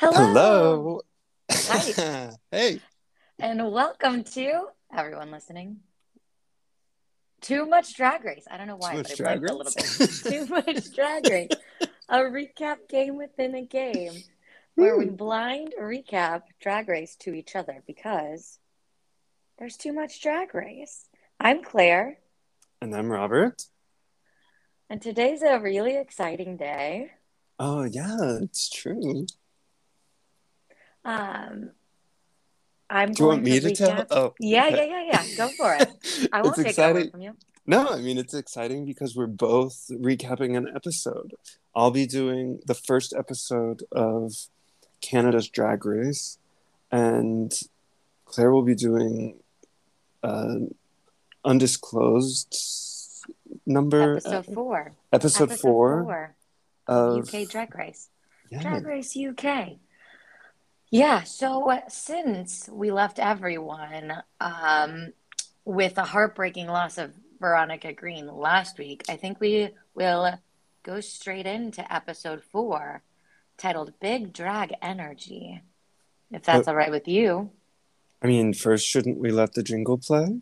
Hello. Hi. hey. And welcome to everyone listening. Too much drag race. I don't know why, but it Drag a little bit. Too much drag race. A recap game within a game where we blind recap drag race to each other because there's too much drag race. I'm Claire, And I'm Robert. and today's a really exciting day. Oh, yeah, it's true. Um, I'm Do you want me to tell? recap- Oh, Yeah, yeah, yeah, yeah. Go for it. I won't take exciting. from you. No, I mean, it's exciting because we're both recapping an episode. I'll be doing the first episode of Canada's Drag Race, and Claire will be doing an undisclosed number. Episode four. episode, Episode four, four. of UK Drag Race. yeah. Drag Race UK. Yeah, so uh, since we left everyone um, with a heartbreaking loss of Veronica Green last week, I think we will go straight into episode four titled Big Drag Energy. If that's Uh, all right with you. I mean, first, shouldn't we let the jingle play?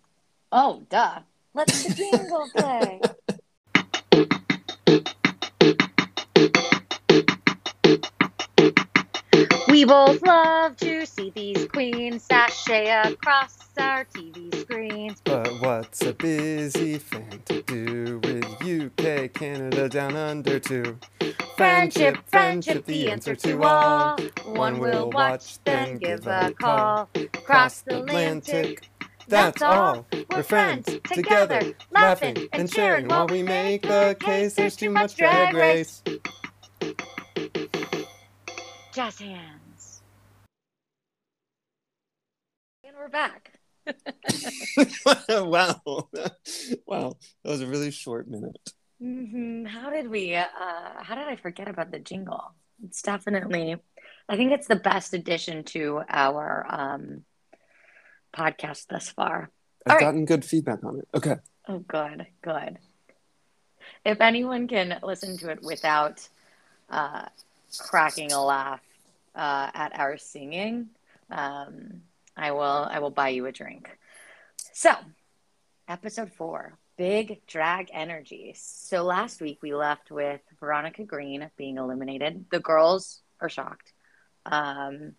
Oh, duh. Let the jingle play. both love to see these queens sashay across our TV screens. But what's a busy fan to do with UK, Canada down under too? Friendship, friendship, the answer to all. One will watch, then give a call. Cross the Atlantic, That's all. We're friends together, laughing and sharing while we make the case. There's too much drag race. Jazz hands. And we're back. wow. wow. That was a really short minute. hmm How did we? Uh, how did I forget about the jingle? It's definitely. I think it's the best addition to our um, podcast thus far. I've All right. gotten good feedback on it. Okay. Oh, good, good. If anyone can listen to it without uh, cracking a laugh uh, at our singing, um, I will. I will buy you a drink. So, episode four, big drag energy. So last week we left with Veronica Green being eliminated. The girls are shocked. Um,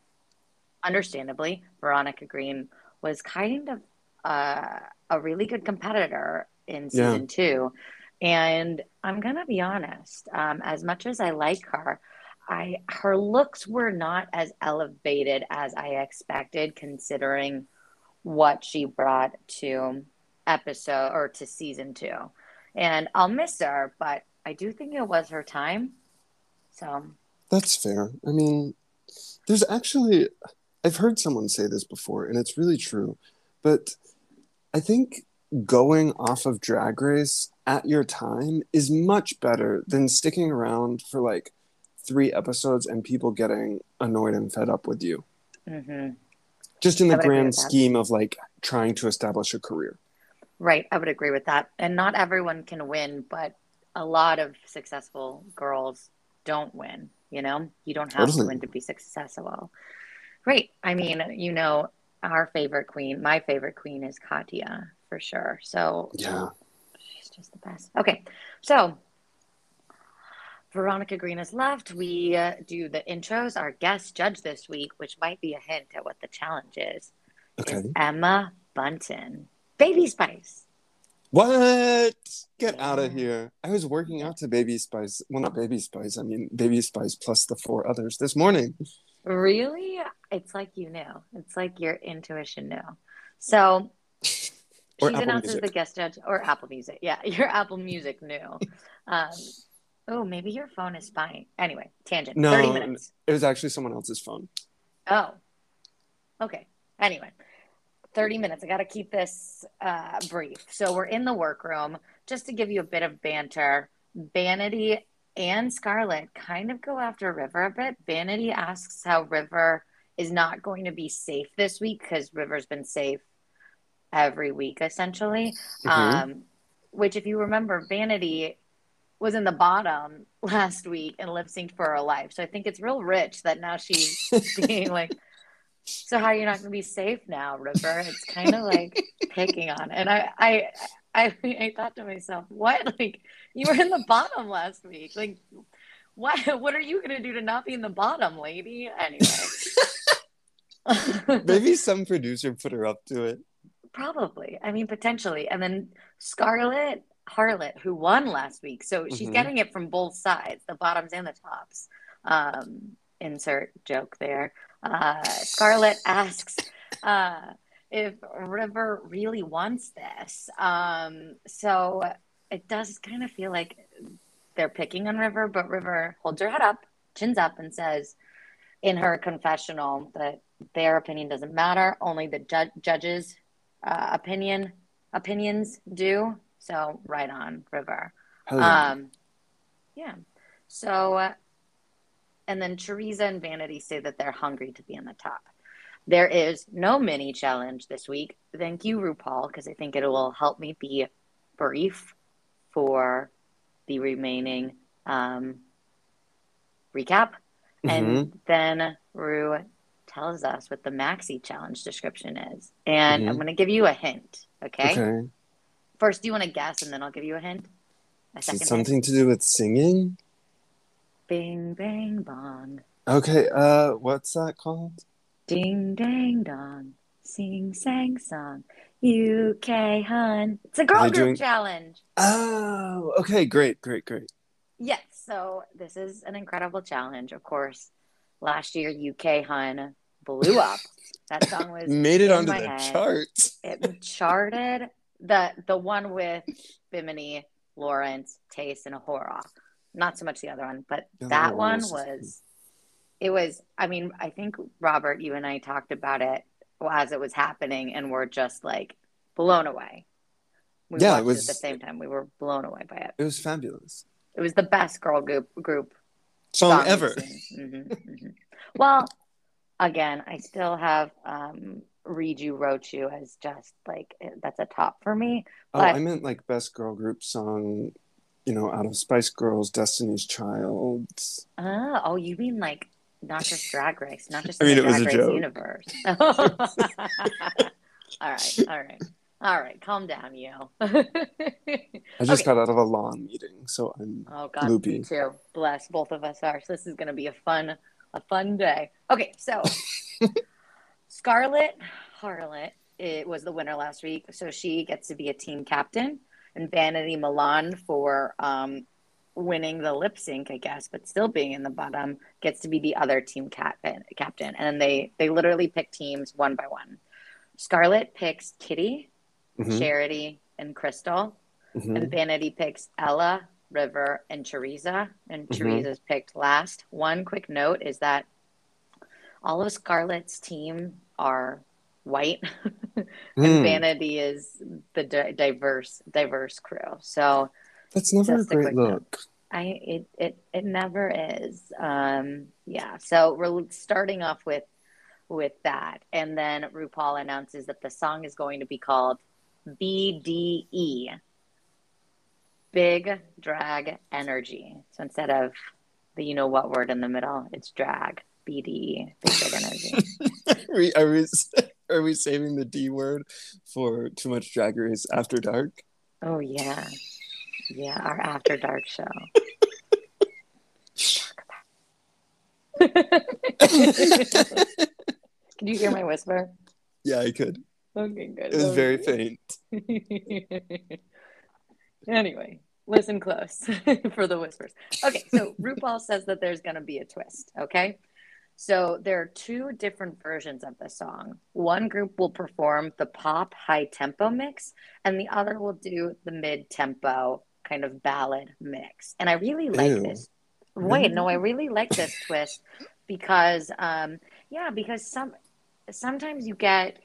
understandably, Veronica Green was kind of uh, a really good competitor in Yeah. season two. And I'm gonna be honest, um, as much as I like her, I her looks were not as elevated as I expected, considering what she brought to episode or to season two. And I'll miss her, but I do think it was her time. So That's fair. I mean, there's actually, I've heard someone say this before, and it's really true. But I think going off of Drag Race at your time is much better than sticking around for like three episodes and people getting annoyed and fed up with you. mhm. Just in the grand that. scheme of like trying to establish a career. Right, I would agree with that. And not everyone can win, but a lot of successful girls don't win, you know? You don't have to win to be successful. Right. I mean, you know, our favorite queen, my favorite queen is Katya for sure. So Yeah. she's just the best. Okay. So Veronica Green is left. We uh, do the intros. Our guest judge this week, which might be a hint at what the challenge is, Okay. is Emma Bunton. Baby Spice. What? Get out of here. I was working out to Baby Spice. Well, not Baby Spice. I mean, Baby Spice plus the four others this morning. Really? It's like you knew. It's like your intuition knew. So she Or Apple announced as Music. the guest judge or Apple Music. Yeah, your Apple Music knew. Um, oh, maybe your phone is spying. Anyway, tangent. No, 30 minutes. It was actually someone else's phone. Oh, okay. Anyway, 30 minutes. I got to keep this uh, brief. So we're in the workroom. Just to give you a bit of banter, Vanity and Scarlett kind of go after River a bit. Vanity asks how River is not going to be safe this week because River's been safe every week, essentially. Mhm. Um, which, if you remember, Vanity was in the bottom last week and lip synced for her life. So I think it's real rich that now she's being like, so how are you not going to be safe now, River? It's kind of like picking on. And I, I, I, I thought to myself, what? Like you were in the bottom last week. Like what? What are you going to do to not be in the bottom, lady? Anyway. Maybe some producer put her up to it. Probably. I mean, potentially. And then Scarlett Harlot, who won last week. So she's Mhm. getting it from both sides, the bottoms and the tops. Um, insert joke there. Uh, Scarlett asks uh, if River really wants this. Um, so it does kind of feel like they're picking on River, but River holds her head up, chins up, and says in her confessional that their opinion doesn't matter, only the ju- judges' uh, opinion opinions do. So right on, River. Hell yeah. Um, yeah. So, uh, and then Choriza and Vanity say that they're hungry to be in the top. There is no mini challenge this week. Thank you, RuPaul, because I think it will help me be brief for the remaining um, recap. Mm-hmm. And then Ru tells us what the maxi challenge description is. And I'm Mhm. going to give you a hint. Okay? okay. First, do you want to guess, and then I'll give you a hint? A Is it hint? something to do with singing? Bing, bang, bong. Okay. Uh, what's that called? Ding, dang, dong. Sing, sang, song. UK hun. It's a girl group doing- challenge. Oh, okay. Great, great, great. Yes. So this is an incredible challenge. Of course, last year UK hun blew up. That song was Made it onto the head. charts. It charted the the one with Bimini, Lawrence, Tayce, and A'Whora. Not so much the other one, but other that one was- was. It was. I mean, I think Robert, you and I talked about it as it was happening, and we're just like blown away. We Yeah, it was- at the same time. We were blown away by it. It was fabulous. It was the best girl group group Song song ever. Mhm, mhm. Well, again, I still have um, Read You Wrote You as just like that's a top for me. Oh, But- I meant like best girl group song, you know, out of Spice Girls, Destiny's Child. Ah, oh, you mean like not just Drag Race, not just I mean, the it was Drag a Race joke. universe. all right, all right, all right. Calm down, you. I just Okay. got out of a lawn meeting, so I'm Oh God, me Loopy. too. Bless both of us are. So this is going to be a fun, a fun day. Okay, so Scarlett Harlot it was the winner last week, so she gets to be a team captain, and Vanity Milan for um, winning the lip sync, I guess, but still being in the bottom gets to be the other team captain. Captain, and they they literally pick teams one by one. Scarlett picks Kitty, Mhm, Charity, and Krystal mhm. and Vanity picks Ella, River, and Choriza. And Mhm. Choriza's picked last. One quick note is that all of Scarlett's team are white, and Mm, Vanity is the di- diverse diverse crew. So That's never a great quick note. look. I it it it never is. Um, yeah. So we're starting off with with that, and then RuPaul announces that the song is going to be called BDE, Big Drag Energy. So instead of the you know what word in the middle, it's drag. BDE, Big Drag Energy. Are we, are, we, are we saving the D word for Too Much Drag Race After Dark? oh yeah, yeah. Our after dark show. Can you hear my whisper? yeah, I could. Okay, good. It was very faint. anyway, listen close for the whispers. Okay, so RuPaul says that there's going to be a twist. Okay. So there are two different versions of the song. One group will perform the pop high tempo mix, and the other will do the mid tempo kind of ballad mix. And I really like Ew. this. Wait, no, I really like this twist because, um, yeah, because some sometimes you get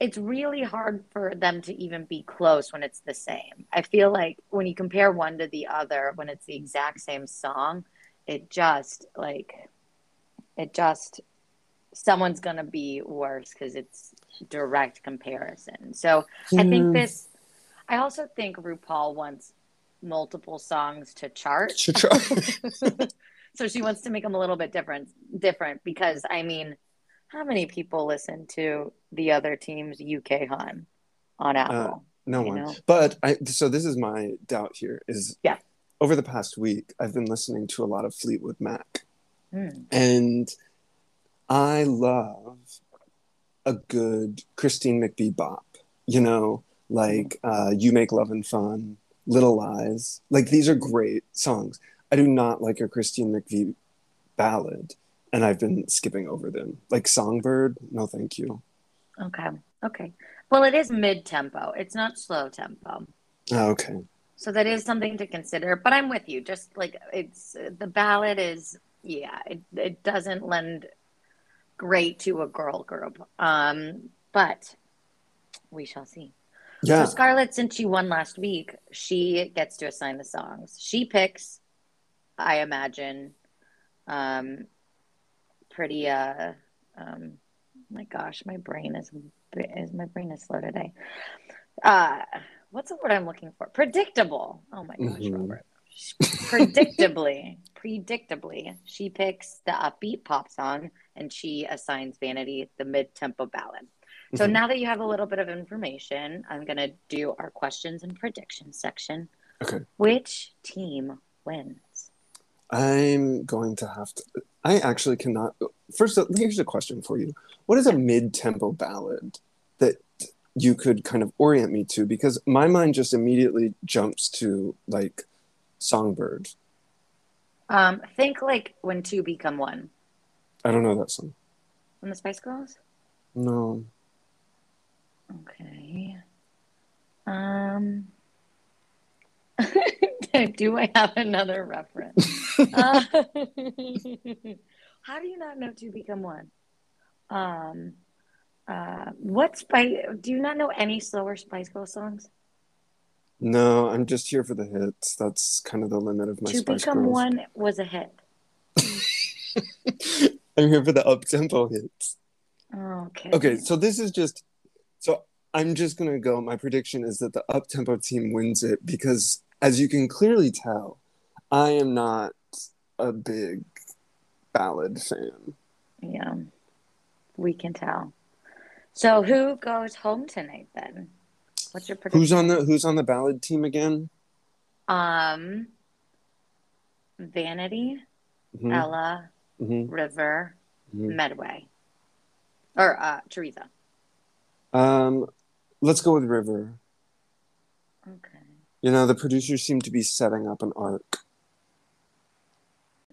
it's really hard for them to even be close when it's the same. I feel like when you compare one to the other, when it's the exact same song, it just like it just someone's gonna be worse because it's direct comparison. So I think this. I also think RuPaul wants multiple songs to chart. To chart. so she wants to make them a little bit different different because I mean, how many people listen to the other team's UK Hun on Apple? Uh, no one. know? But I so this is my doubt here is Yeah. over the past week I've been listening to a lot of Fleetwood Mac Hmm. and I love a good Christine McVie bop. You know, like uh, "You Make Loving Fun," "Little Lies." Like these are great songs. I do not like a Christine McVie ballad, and I've been skipping over them. Like "Songbird," no, thank you. Okay. Okay. Well, it is mid tempo. It's not slow tempo. Oh, okay, So that is something to consider. But I'm with you. Just like it's the ballad is, yeah, it, it doesn't lend great to a girl group. Um, but we shall see. yeah, So Scarlett, since she won last week, she gets to assign the songs. She picks, I imagine, um, pretty. Uh, um, my gosh, my brain is is my brain is slow today. Uh, what's the word I'm looking for? Predictable. Oh my gosh, Mhm. Robert. Predictably, predictably, she picks the upbeat pop song and she assigns Vanity the mid-tempo ballad. So Mhm. now that you have a little bit of information, I'm going to do our questions and predictions section. Okay. Which team wins? I'm going to have to. I actually cannot. First, here's a question for you: What is a mid-tempo ballad that you could kind of orient me to? Because my mind just immediately jumps to like "Songbird." Um, think like when two become one. I don't know that song. From the Spice Girls? No. Okay. Um, do I have another reference? Uh, how do you not know two become one? Um, uh, what Spice? Do you not know any slower Spice Girl songs? No, I'm just here for the hits. That's kind of the limit of my Two Spice become Girls. one was a hit. I'm here for the up-tempo hits. Okay. Okay, so this is just so I'm just gonna go. My prediction is that the up tempo team wins it because, as you can clearly tell, I am not a big ballad fan. Yeah, we can tell. So who goes home tonight then? What's your prediction? Who's on the Who's on the ballad team again? Um, Vanity, Mhm, Ella, mhm, River, mhm. Medway, or uh, Choriza. Um, let's go with River. Okay. You know, the producers seem to be setting up an arc.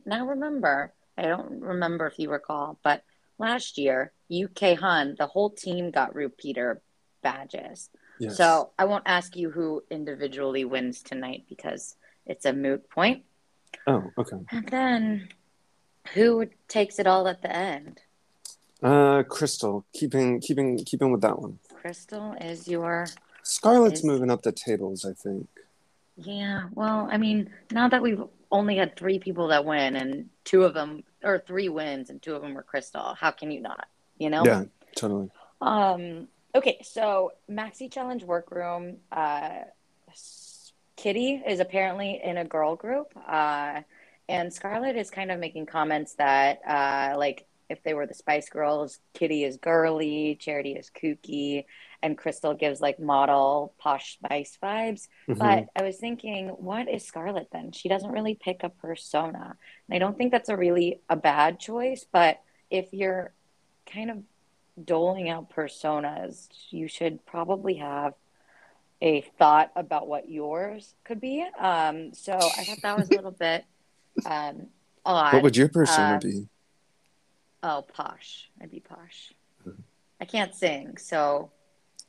Now remember, I don't remember if you recall, but last year UK Hun, the whole team got repeater badges. Yes. So I won't ask you who individually wins tonight because it's a moot point. Oh, okay. And then who takes it all at the end? Uh, Krystal, keeping keeping keeping with that one. Krystal is your Scarlett's Is- moving up the tables, I think. yeah. Well, I mean, now that we've only had three people that win, and two of them or three wins, and two of them were Krystal, how can you not? You know. Yeah, totally. Um. Okay. So Maxi Challenge Workroom. Uh, Kitty is apparently in a girl group. Uh, and Scarlett is kind of making comments that, uh, like, if they were the Spice Girls, Kitty is girly, Charity is kooky, and Krystal gives like model posh Spice vibes. Mhm. But I was thinking, what is Scarlett then? She doesn't really pick a persona. And I don't think that's a really a bad choice, but if you're kind of doling out personas, you should probably have a thought about what yours could be. Um, so I thought that was a little bit um, odd. what would your persona uh, be? oh, posh. I'd be posh. I can't sing, so.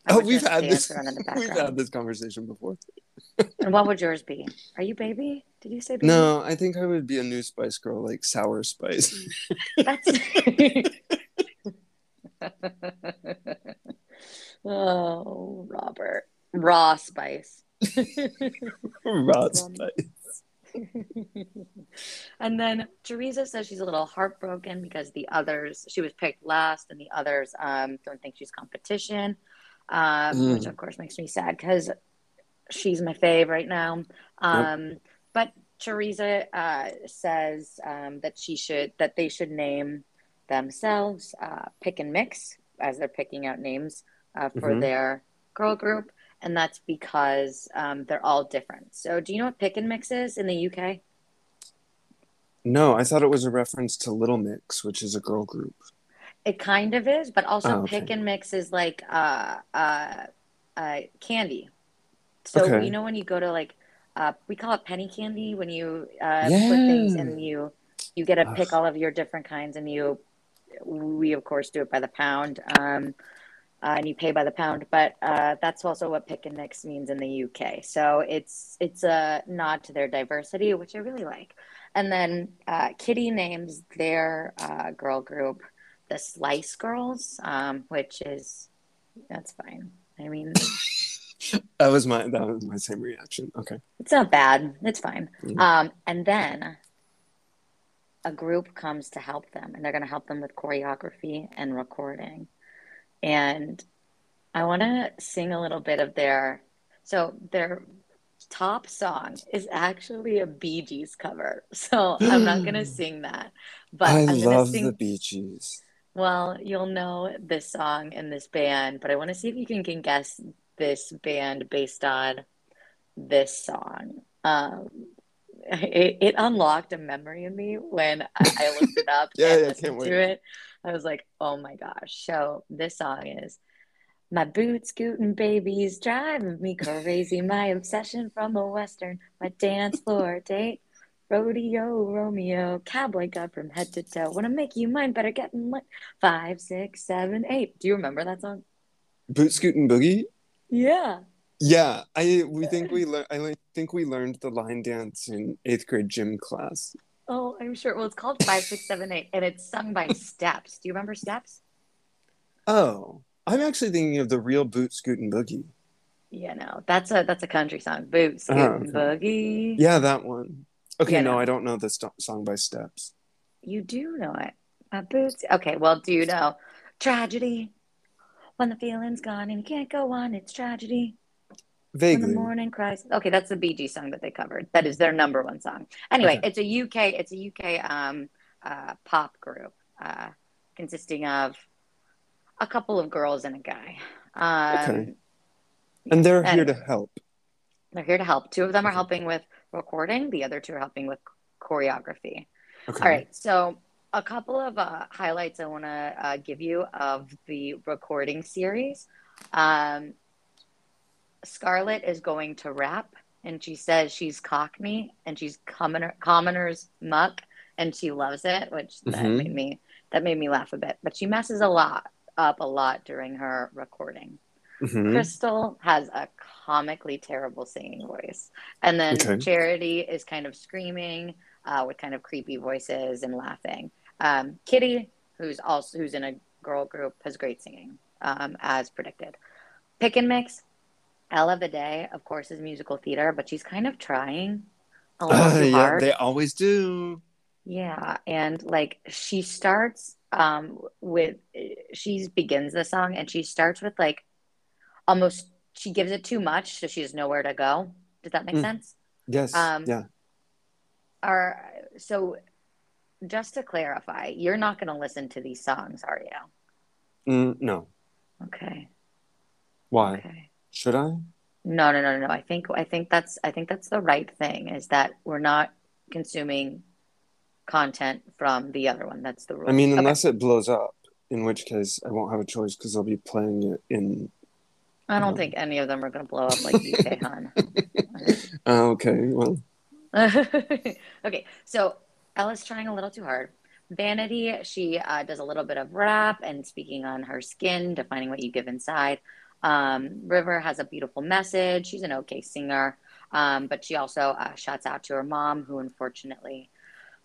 I Oh, we've had this. We've had this conversation before. And what would yours be? Are you baby? Did you say baby? No, I think I would be a new Spice Girl, like Sour Spice. That's. oh, Robert. Raw spice. Raw Spice. and then Choriza says she's a little heartbroken because the others, she was picked last, and the others um, don't think she's competition, um, Mm. which of course makes me sad because she's my fave right now. Um, But Choriza uh, says um, that she should that they should name themselves uh, pick and mix as they're picking out names uh, for Mhm. their girl group, and that's because um, they're all different. So, do you know what pick and mix is in the UK? No, I thought it was a reference to Little Mix, which is a girl group. It kind of is, but also Oh, okay. pick and mix is like uh, uh, uh, candy. So Okay. you know when you go to like uh, we call it penny candy when you uh, put things and you you get to pick all of your different kinds and you we of course do it by the pound um, uh, and you pay by the pound, but uh, that's also what pick and mix means in the UK. So it's it's a nod to their diversity, which I really like. And then uh, Kitty names their uh, girl group the Slice Girls, um, which is that's fine. I mean, That was my that was my same reaction. Okay. it's not bad. It's fine. Mm. Um, and then a group comes to help them, and they're going to help them with choreography and recording. And I want to sing a little bit of their. So their top song is actually a Bee Gees cover. So I'm not going to sing that, but I I'm going to love sing. the Bee Gees. Well, you'll know this song and this band, but I want to see if you can, can guess this band based on this song. Um, it, it unlocked a memory in me when I, I looked it up Yeah, and yeah, listened can't to wait. it. I was like, oh my gosh. So this song is My boots scooting babies driving me crazy. My obsession from a western, my dance floor date. Rodeo Romeo, cowboy got from head to toe. Wanna make you mine, better get in line. Five, six, seven, eight. Do you remember that song? Boot Scootin' Boogie? Yeah. Yeah, I we think we learned. I think we learned the line dance in eighth grade gym class. Oh, I'm sure. Well, it's called five, six, seven, eight, and it's sung by Steps. Do you remember Steps? Oh, I'm actually thinking of the real Boot Scootin' Boogie. Yeah, no, that's a that's a country song. Boot Oh, scooting okay. boogie. Yeah, that one. Okay, Yeah, no, no. I don't know the st- song by Steps. You do know it. My boots. Okay, well, do you know tragedy? When the feeling's gone and you can't go on, it's tragedy. When the Vaguely. morning cries. Okay, that's the Bee Gees song that they covered. That is their number one song. Anyway, Okay. it's a UK. It's a UK um, uh, pop group uh, consisting of a couple of girls and a guy. Um, Okay. And they're here to help. They're here to help. Two of them are helping with recording. The other two are helping with choreography. Okay. All right. So a couple of uh, highlights I want to uh, give you of the recording series. Um, Scarlett is going to rap, and she says she's Cockney and she's commoner, commoner's muck, and she loves it, which that Mhm. made me that made me laugh a bit. But she messes a lot up a lot during her recording. Mhm. Krystal has a comically terrible singing voice. And then Okay. Charity is kind of screaming uh, with kind of creepy voices and laughing. Um, Kitty, who's also who's in a girl group, has great singing, um, as predicted. Pick and mix. Ella Vaday, of course, is musical theater, but she's kind of trying a little Uh, yeah, hard. they always do. Yeah, and like she starts um with she begins the song and she starts with like almost she gives it too much so she has nowhere to go. Does that make Mm. sense? Yes. Um, yeah. Are so just to clarify, you're not going to listen to these songs, are you? Mm, no. Okay. Why? Okay. Should I? No, no, no, no. I think I think that's I think that's the right thing is that we're not consuming content from the other one. That's the rule. I mean, Okay. unless it blows up, in which case I won't have a choice because I'll be playing it in. I don't Um, think any of them are going to blow up like UK Hun. Uh, okay. Well. okay, so Ella's trying a little too hard. Vanity, she uh, does a little bit of rap and speaking on her skin, defining what you give inside. Um, River has a beautiful message. She's an okay singer, um, but she also uh, shouts out to her mom, who unfortunately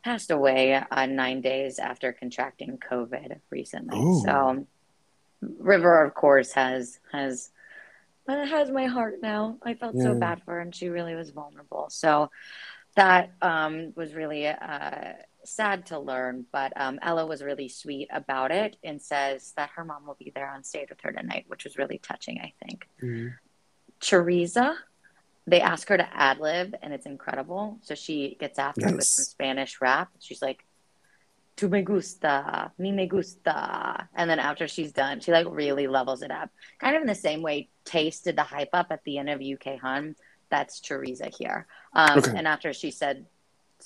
passed away uh, nine days after contracting COVID recently. Ooh. So, River, of course, has has uh, has my heart now. I felt so bad for her, and she really was vulnerable. So that um, was really uh, sad to learn. But um, Ella was really sweet about it and says that her mom will be there on stage with her tonight, which was really touching. I think. mm, Choriza, they ask her to ad lib, and it's incredible. So she gets after it with some Spanish rap. She's like, "Tu me gusta, mi me gusta," and then after she's done, she like really levels it up, kind of in the same way Tayce did the hype up at the end of UK Hun. That's Choriza here. Um, Okay. And after she said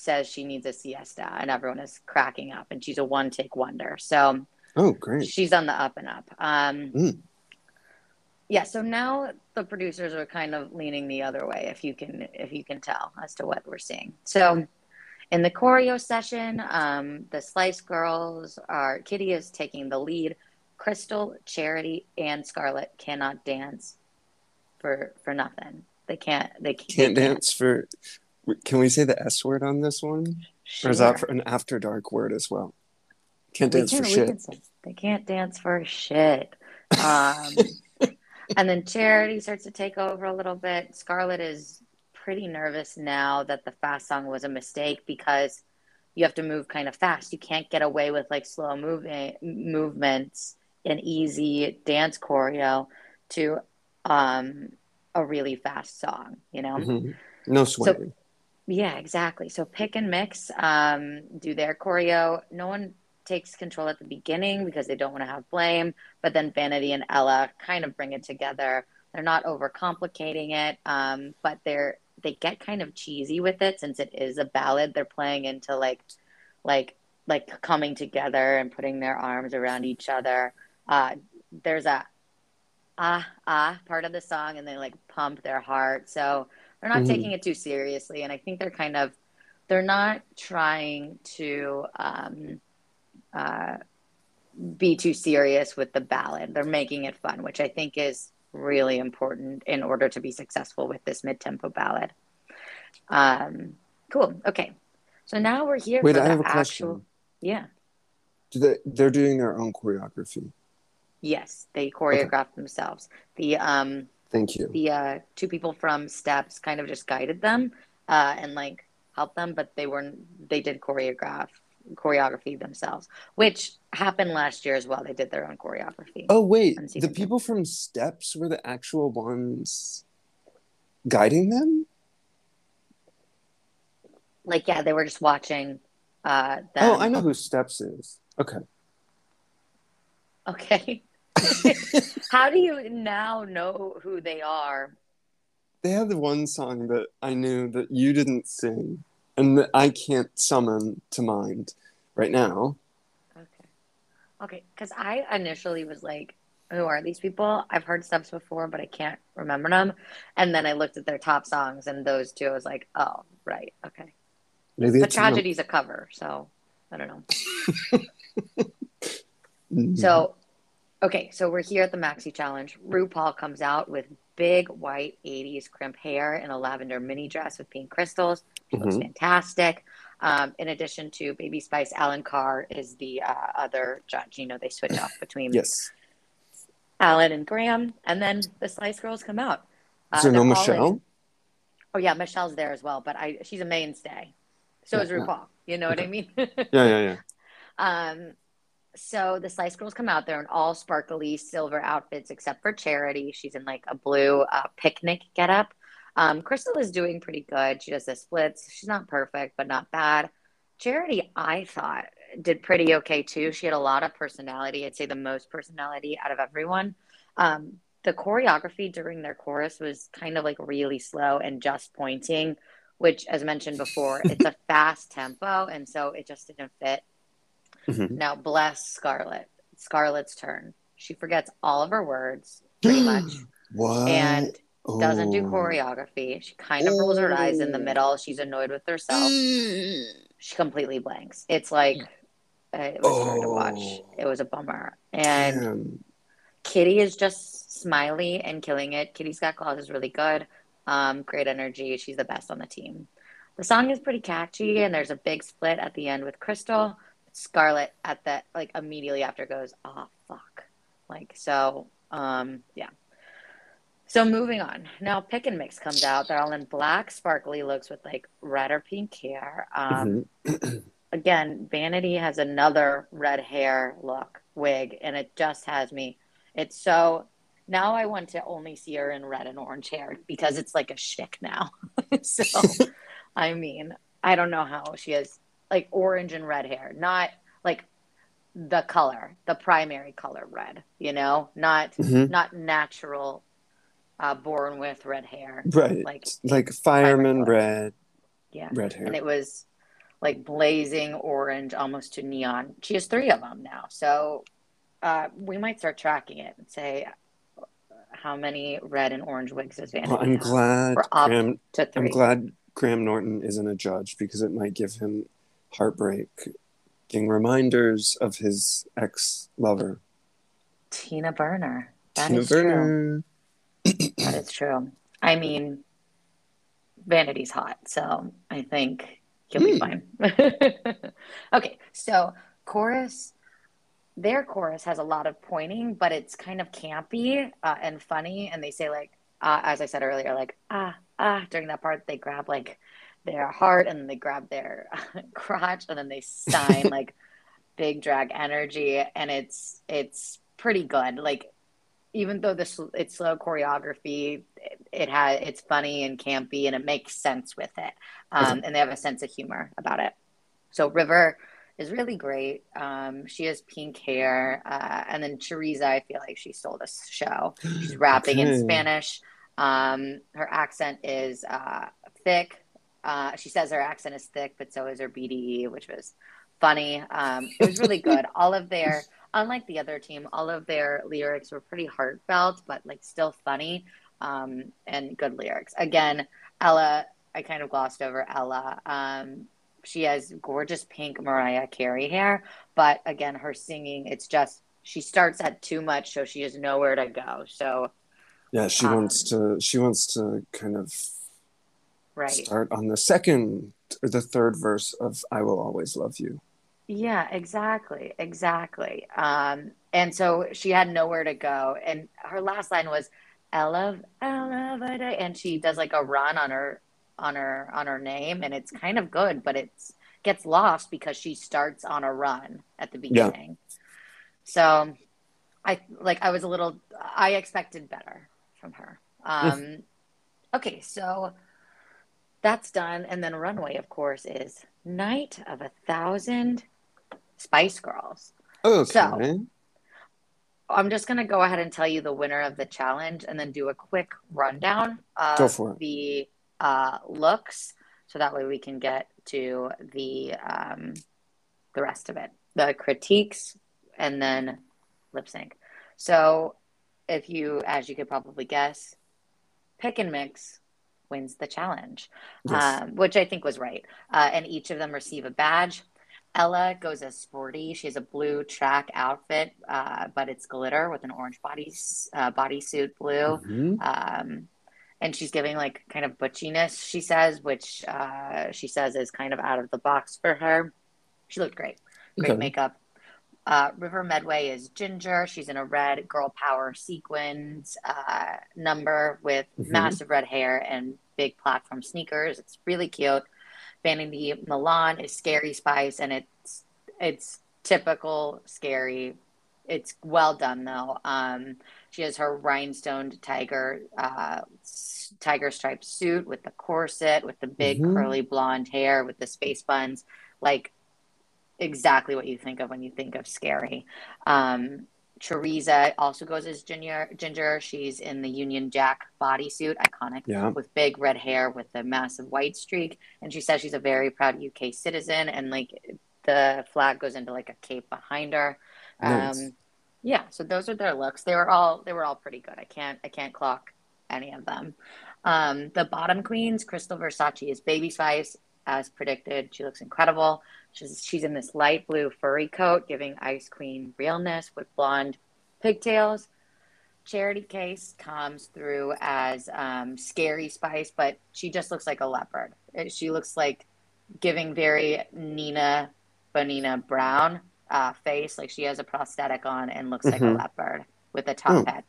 says she needs a siesta, and everyone is cracking up, and she's a one take wonder. So Oh, great. she's on the up and up. Um, Mm. Yeah, so now the producers are kind of leaning the other way, if you can if you can tell as to what we're seeing. So in the choreo session, um, the Slice Girls are Kitty is taking the lead. Krystal, Charity, and Scarlett cannot dance for for nothing. They can't. They Can't they dance for. Can we say the S word on this one? Or is that for an after dark word as well? Can't dance can- for shit. can say they can't dance for shit. Um, and then Charity starts to take over a little bit. Scarlett is pretty nervous now that the fast song was a mistake because you have to move kind of fast. You can't get away with like slow moving movements and easy dance choreo to um, a really fast song. You know. Mhm. No swaying. Yeah, exactly. So pick and mix, um, do their choreo. No one takes control at the beginning because they don't want to have blame, but then Vanity and Ella kind of bring it together. They're not overcomplicating it, um, but they're they get kind of cheesy with it since it is a ballad. They're playing into like like like coming together and putting their arms around each other. Uh, there's a ah ah part of the song, and they like pump their heart. So they're not Mhm. taking it too seriously, and I think they're kind of they're not trying to um, uh, be too serious with the ballad. They're making it fun, which I think is really important in order to be successful with this mid-tempo ballad. Um, cool. Okay, so now we're here Wait, for I the have a actual. question. Yeah. Do they, they're doing their own choreography. Yes, they choreographed themselves. The um, Thank you. the uh, two people from Steps kind of just guided them uh, and like helped them, but they weren't. They did choreograph choreography themselves, which happened last year as well. They did their own choreography. Oh wait, the season two. people from Steps were the actual ones guiding them. Like yeah, they were just watching. Uh, them. Oh, I know who Steps is. Okay. Okay. How do you now know who they are? They have the one song that I knew that you didn't sing and that I can't summon to mind right now. Okay. Okay. Because I initially was like, who are these people? I've heard Steps before, but I can't remember them. And then I looked at their top songs, and those two, I was like, oh, right. Okay. Maybe But Tragedy's a cover, so I don't know. Mhm. So, okay. So we're here at the Maxi Challenge. RuPaul comes out with big white 80s crimp hair and a lavender mini dress with pink crystals. She looks Mhm. fantastic. Um, in addition to Baby Spice, Alan Carr is the uh, other judge. You know, they switch off between yes. Alan and Graham, and then the Slice Girls come out. Is there no in- Michelle? oh yeah, Michelle's there as well, but I she's a mainstay. So Yeah, is yeah. RuPaul. You know what I mean? Yeah, yeah, yeah. um, so the Slice Girls come out there in all sparkly silver outfits, except for Charity. She's in like a blue uh, picnic getup. Um, Krystal is doing pretty good. She does the splits. She's not perfect, but not bad. Charity, I thought, did pretty okay too. She had a lot of personality. I'd say the most personality out of everyone. Um, the choreography during their chorus was kind of like really slow and just pointing, which, as mentioned before, it's a fast tempo, and so it just didn't fit. Mhm. Now, bless Scarlett. Scarlett's turn. She forgets all of her words pretty much What? and doesn't do Oh. choreography. She kind of rolls her eyes in the Oh. middle. She's annoyed with herself. She completely blanks. It's like uh, it was hard to watch. Oh. It was a bummer. And Damn. Kitty is just smiley and killing it. Kitty Scott-Claus is really good. Um, great energy. She's the best on the team. The song is pretty catchy, and there's a big split at the end with Krystal. Scarlett at the like immediately after goes, oh fuck. Like so, um, yeah. So moving on. Now pick and mix comes out. They're all in black sparkly looks with like red or pink hair. Um, Mhm. again, Vanity has another red hair look wig, and it just has me. It's so now I want to only see her in red and orange hair because it's like a shtick now. so, I mean, I don't know how she has like orange and red hair, not like the color, the primary color red, you know, not Mhm. not natural uh born with red hair. Right. Like Like fireman red, yeah. red hair. And it was like blazing orange almost to neon. She has 3 of them now. So uh we might start tracking it and say how many red and orange wigs is Vanity Well, I'm glad Graham, to 3. I'm glad Graham Norton isn't a judge because it might give him heartbreaking reminders of his ex lover. Tina Burner. That Tina is true. That is true. I mean, Vanity's hot, so I think he'll be Hmm. fine. okay, so chorus, their chorus has a lot of pointing, but it's kind of campy uh, and funny. And they say like, uh, as I said earlier, like ah ah. During that part, they grab like their heart and they grab their crotch and then they sign like big drag energy, and it's it's pretty good. Like even though this it's slow choreography, it, it has it's funny and campy and it makes sense with it, um, and they have a sense of humor about it. So River is really great. Um, she has pink hair, uh, and then Choriza, I feel like she stole this show. She's rapping in Spanish. Um, her accent is uh, thick. Uh, she says her accent is thick, but so is her BDE, which was funny. Um, it was really good. all of their, unlike the other team, all of their lyrics were pretty heartfelt, but like still funny um, and good lyrics. Again, Ella, I kind of glossed over Ella. Um, she has gorgeous pink Mariah Carey hair, but again, her singing, it's just she starts at too much, so she has nowhere to go. So Yeah, she Um, wants to. She wants to kind of right. start on the second or the third verse of "I Will Always Love You." Yeah, exactly, exactly. Um, and so she had nowhere to go, and her last line was "Ella, Ella, and she does like a run on her on her on her name, and it's kind of good, but it's gets lost because she starts on a run at the Yeah. beginning. So, I like I was a little I expected better from her. Um, okay, so that's done, and then runway, of course, is Night of a Thousand Spice Girls. Okay. So- I'm just going to go ahead and tell you the winner of the challenge and then do a quick rundown of the uh, looks so that way we can get to the um, the rest of it the critiques and then lip sync so if you as you could probably guess pick and mix wins the challenge Yes. um, which I think was right. Uh, and each of them receive a badge. Ella goes as sporty. She has a blue track outfit, uh, but it's glitter with an orange body uh, bodysuit blue. Mhm. Um, and she's giving like kind of butchiness, she says, which uh, she says is kind of out of the box for her. She looked great. Great Okay. makeup. Uh, River Medway is Ginger. She's in a red girl power sequins uh, number with Mhm. massive red hair and big platform sneakers. It's really cute. Vanity Milan is Scary Spice, and it's it's typical scary. It's well done though. Um, she has her rhinestoned tiger uh, tiger striped suit with the corset, with the big Mhm. curly blonde hair, with the space buns, like exactly what you think of when you think of scary. Um, Choriza also goes as Ginger. Ginger. She's in the Union Jack bodysuit, iconic, Yeah. with big red hair with a massive white streak. And she says she's a very proud UK citizen, and like the flag goes into like a cape behind her. Nice. Um, yeah, so those are their looks. They were all they were all pretty good. I can't I can't clock any of them. Um, the bottom queens, Krystal Versace is Baby Spice, as predicted. She looks incredible. She's she's in this light blue furry coat, giving Ice Queen realness with blonde pigtails. Charity Kase comes through as um, Scary Spice, but she just looks like a leopard. She looks like giving very Nina Bonina Brown uh, face, like she has a prosthetic on and looks like a Mhm. leopard with a top Oh. hat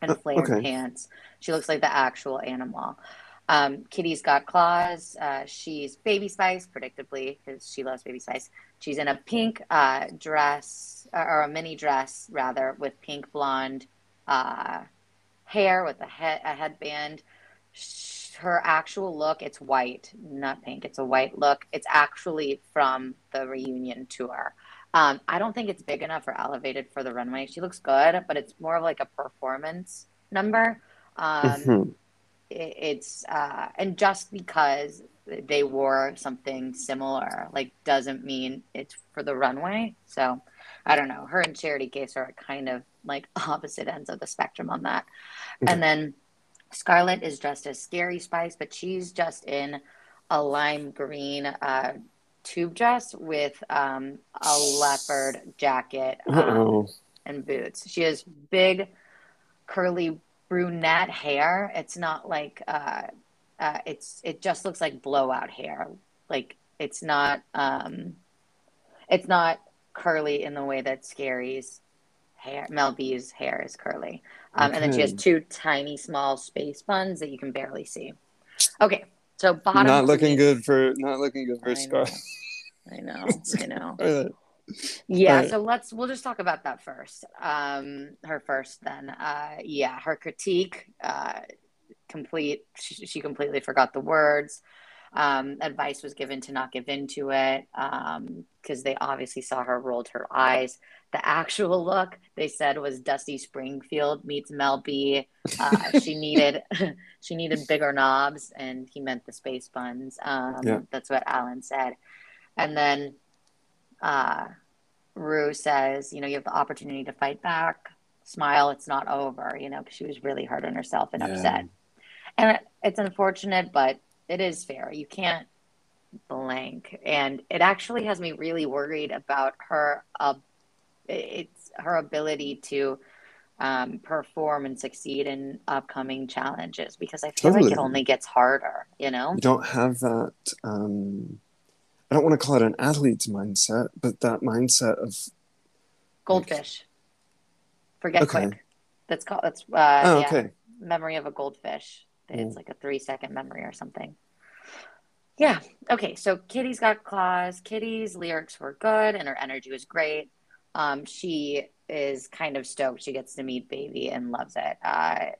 and Uh, flared okay. pants. She looks like the actual animal. Um, Kitty Scott-Claus. Uh, she's Baby Spice, predictably, because she loves Baby Spice. She's in a pink uh, dress, or a mini dress, rather, with pink blonde uh, hair with a head a headband. Her actual look, it's white, not pink. It's a white look. It's actually from the reunion tour. Um, I don't think it's big enough or elevated for the runway. She looks good, but it's more of like a performance number. Um, mm-hmm. It, it's uh, and just because they wore something similar, like doesn't mean it's for the runway. So I don't know. Her and Charity Kase are kind of like opposite ends of the spectrum on that. Okay. And then Scarlett is dressed as Scary Spice, but she's just in a lime green uh, tube dress with um, a leopard jacket um, and boots. She has big, curly brunette hair. It's not like uh, uh, it's it just looks like blowout hair. Like it's not um, it's not curly in the way that Scary's hair, Mel B's hair is curly. Um, okay. And then she has two tiny, small space buns that you can barely see. Okay, so bottom. Not looking good for not looking good for Scar. I know, I know. yeah, right. so let's we'll just talk about that first. Um, her first, then. Uh, yeah, her critique. Uh, complete. She, she completely forgot the words. Um, advice was given to not give into it um because they obviously saw her rolled her eyes. The actual look they said was Dusty Springfield meets Mel B. Uh, she needed she needed bigger knobs, and he meant the space buns. Um, yeah. That's what Alan said. And then uh, Rue says, you know, you have the opportunity to fight back. Smile, it's not over. You know, because she was really hard on herself and yeah. upset. And it's unfortunate, but it is fair. You can't blank, and it actually has me really worried about her. Uh, it's her ability to um, perform and succeed in upcoming challenges because I feel totally. like it only gets harder. You know, you don't have that. Um, I don't want to call it an athlete's mindset, but that mindset of goldfish. Like, Forget okay. quick. That's called. That's uh, oh, okay. Yeah, memory of a goldfish. It's mm. like a three second memory or something. Yeah. Okay. So Kitty's got claws. Kitty's lyrics were good and her energy was great. Um, she is kind of stoked. She gets to meet Baby and loves it. Uh,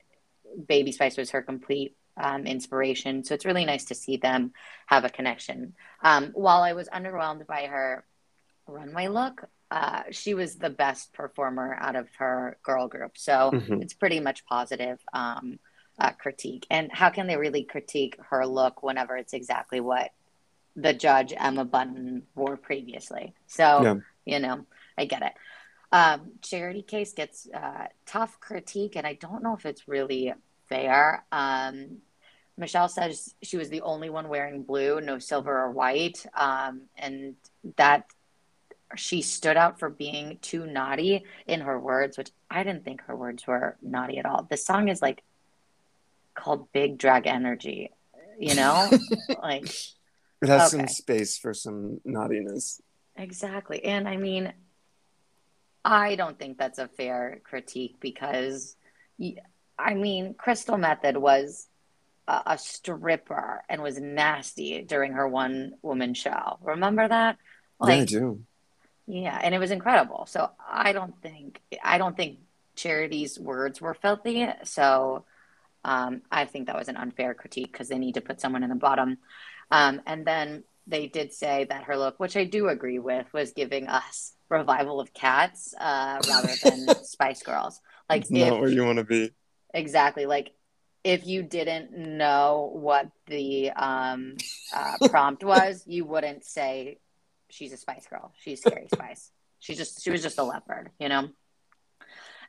Baby Spice was her complete um, inspiration. So it's really nice to see them have a connection. Um, while I was underwhelmed by her runway look, uh, she was the best performer out of her girl group. So mm-hmm. it's pretty much positive. Um, uh, critique and how can they really critique her look whenever it's exactly what the judge emma bunton wore previously so yeah. you know i get it um, charity Kase gets uh, tough critique and i don't know if it's really fair um, michelle says she was the only one wearing blue no silver or white um, and that she stood out for being too naughty in her words which i didn't think her words were naughty at all the song is like called Big Drag Energy. You know, like it has okay. some space for some naughtiness. Exactly, and I mean, I don't think that's a fair critique because, I mean, Crystal Method was a, a stripper and was nasty during her one woman show. Remember that? Like, yeah, I do. Yeah, and it was incredible. So I don't think I don't think Charity's words were filthy. So um, I think that was an unfair critique because they need to put someone in the bottom. Um, and then they did say that her look, which I do agree with, was giving us revival of cats uh, rather than Spice Girls. Like, it's not where you want to be. Exactly. Like, if you didn't know what the um, uh, prompt was, you wouldn't say she's a Spice Girl. She's Scary Spice. She just she was just a leopard, you know.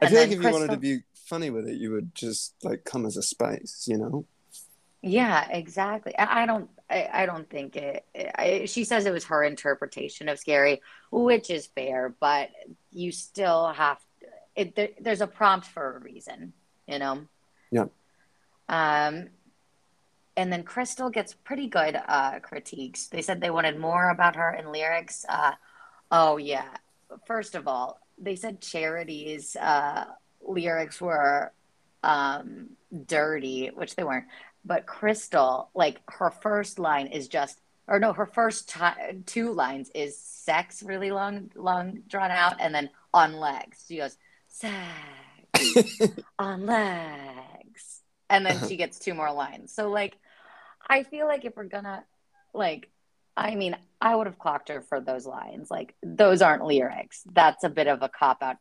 I feel like if Krystal... you wanted to be funny with it, you would just like come as a spice, you know? Yeah, exactly. I, don't. I, I, don't think it. I, she says it was her interpretation of scary, which is fair, but you still have. It, there, there's a prompt for a reason, you know. Yeah. Um, and then Krystal gets pretty good uh, critiques. They said they wanted more about her in lyrics. Uh, oh yeah. First of all, they said charities uh, lyrics were um, dirty, which they weren't. But Krystal, like her first line is just, or no, her first t- two lines is sex, really long, long drawn out, and then on legs. She goes, sex on legs. and then she gets two more lines. So like, I feel like if we're gonna like, I mean, I would have clocked her for those lines. Like, those aren't lyrics. That's a bit of a cop out.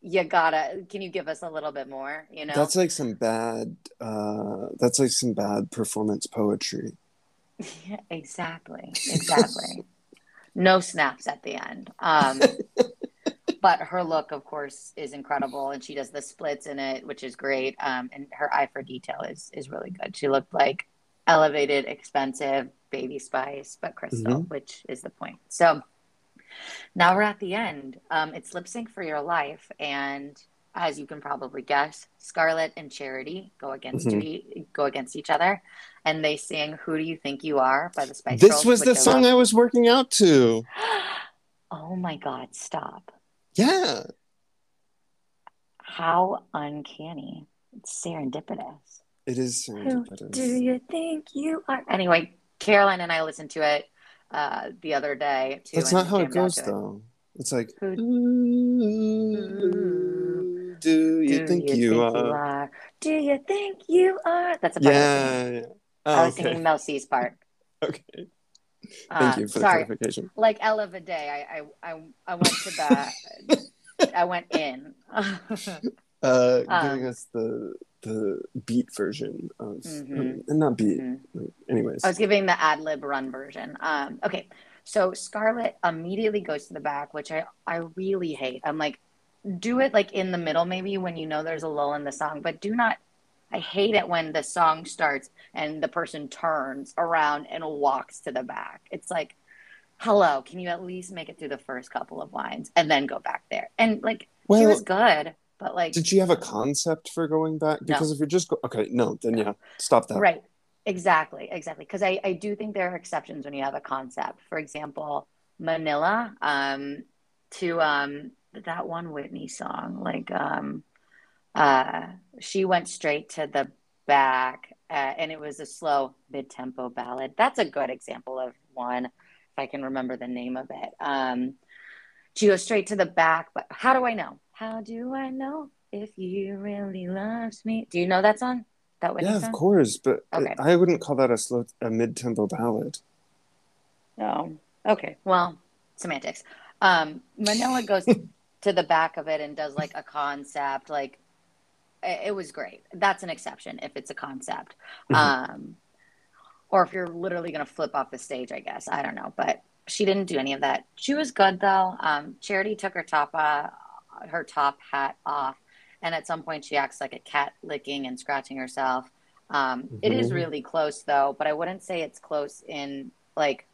You gotta. Can you give us a little bit more? You know. That's like some bad. Uh, that's like some bad performance poetry. Yeah, exactly. Exactly. no snaps at the end. Um, but her look, of course, is incredible, and she does the splits in it, which is great. Um, and her eye for detail is is really good. She looked like elevated, expensive baby spice, but crystal, which is the point. So now we're at the end. Um, it's lip sync for your life, and as you can probably guess, Scarlett and Charity go against Mhm. e- go against each other, and they sing "Who Do You Think You Are" by the Spice This Girls. was the song. I was working out to. oh my God! Stop! Yeah. How uncanny! It's serendipitous. It is Who do you think you are? Anyway, Caroline and I listened to it uh, the other day too. That's not how it goes, to though. It's like, Who "Ooh, do you think you you think are? you are? Do you think you are? That's a part I was. Yeah. yeah. I Oh, was okay. singing Mel C's part. Okay. Thank Uh, you for the sorry, clarification. like Ella Vaday, I, I, I, I went to the, I went in. Uh, Um, giving us the the beat version of, Mhm. and not beat. Mhm. like, anyways. I was giving the ad lib run version. Um, okay, so Scarlett immediately goes to the back, which I, I really hate. I'm like, do it like in the middle, maybe when you know there's a lull in the song, but do not. I hate it when the song starts and the person turns around and walks to the back. It's like, hello, can you at least make it through the first couple of lines and then go back there? And like, she was good, but like, Did you have a concept for going back? Because if you're just go- okay, no, then yeah, stop that. Right. Exactly. Exactly. Because I, I do think there are exceptions when you have a concept. For example, Manila, um, to um that one Whitney song, like um uh she went straight to the back uh, and it was a slow mid-tempo ballad. That's a good example of one, if I can remember the name of it. Um she goes straight to the back, but how do I know? How do I know if you really loves me? Do you know that song? That Whitney Yeah, song? of course, but Okay. I wouldn't call that a slow, a mid-tempo ballad. No. Okay. Well, semantics. Um, Manila goes to the back of it and does like a concept. Like it, was great. That's an exception if it's a concept. Mhm. Um, or if you're literally going to flip off the stage, I guess. I don't know. But she didn't do any of that. She was good though. Um, Charity took her top, uh, her top hat off, and at some point she acts like a cat licking and scratching herself. Um, It is Mhm. really close though, but I wouldn't say it's close in like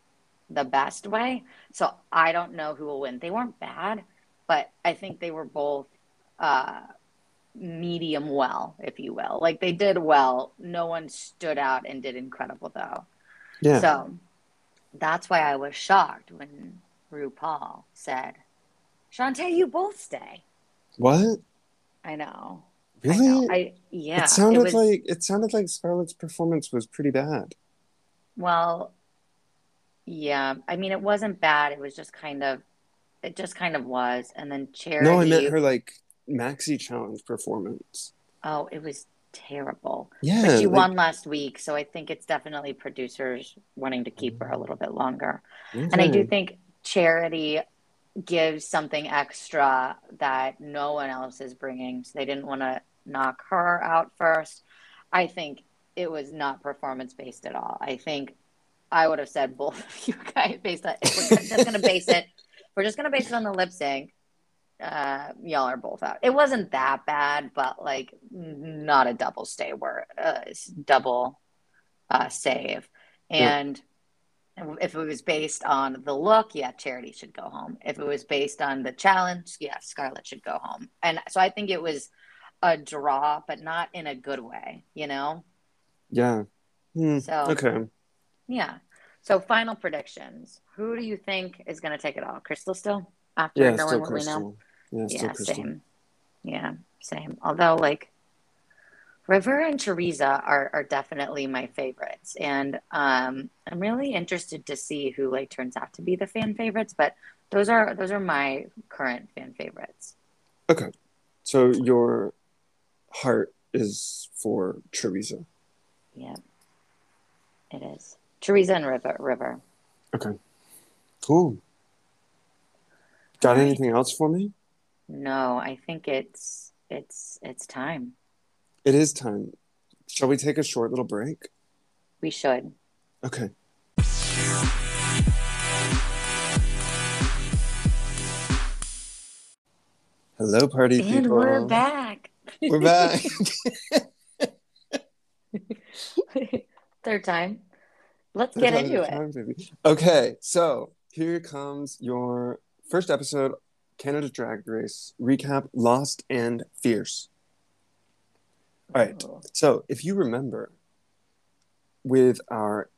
the best way. So I don't know who will win. They weren't bad, but I think they were both uh, medium well, if you will. Like they did well. No one stood out and did incredible though. Yeah. So that's why I was shocked when RuPaul said, Shantay, you both stay. what? I know. Really? I know. I yeah. it sounded was- like it sounded like Scarlett's performance was pretty bad. Well, yeah. I mean, it wasn't bad. It was just kind of, it just kind of was. And then Charity. No, I meant her like maxi challenge performance. Oh, it was terrible. Yeah, But she like- won last week, so I think it's definitely producers wanting to keep her a little bit longer. Mm-hmm. And I do think Charity gives something extra that no one else is bringing. So they didn't want to knock her out first. I think it was not performance based at all. I think I would have said both of you guys based on if we're just going to base it. We're just going to base it on the lip sync. Uh, y'all are both out. It wasn't that bad, but like not a double stay where uh, double uh, save. Yeah. And if it was based on the look, yeah, Charity should go home. If it was based on the challenge, yeah, Scarlett should go home. And so I think it was a draw, but not in a good way, you know? Yeah. Hmm, So Okay. yeah. So final predictions. Who do you think is going to take it all? Crystal still? After Yeah, knowing what we know? Yeah, same. Yeah, same. Although, like, River and Teresa are, are definitely my favorites, and um, I'm really interested to see who like turns out to be the fan favorites. But those are those are my current fan favorites. Okay. So your heart is for Teresa. Yeah, it is. Teresa and River. River. Okay. Cool. Got anything else for me? No, I think it's it's it's time. It is time. Shall we take a short little break? We should. Okay. Hello, party And people. we're back. We're back. Third time. Let's get Third into it. baby. Okay, so here comes your first episode, Canada Drag Race recap, Lost and Fierce. All right. Ooh. So if you remember, with our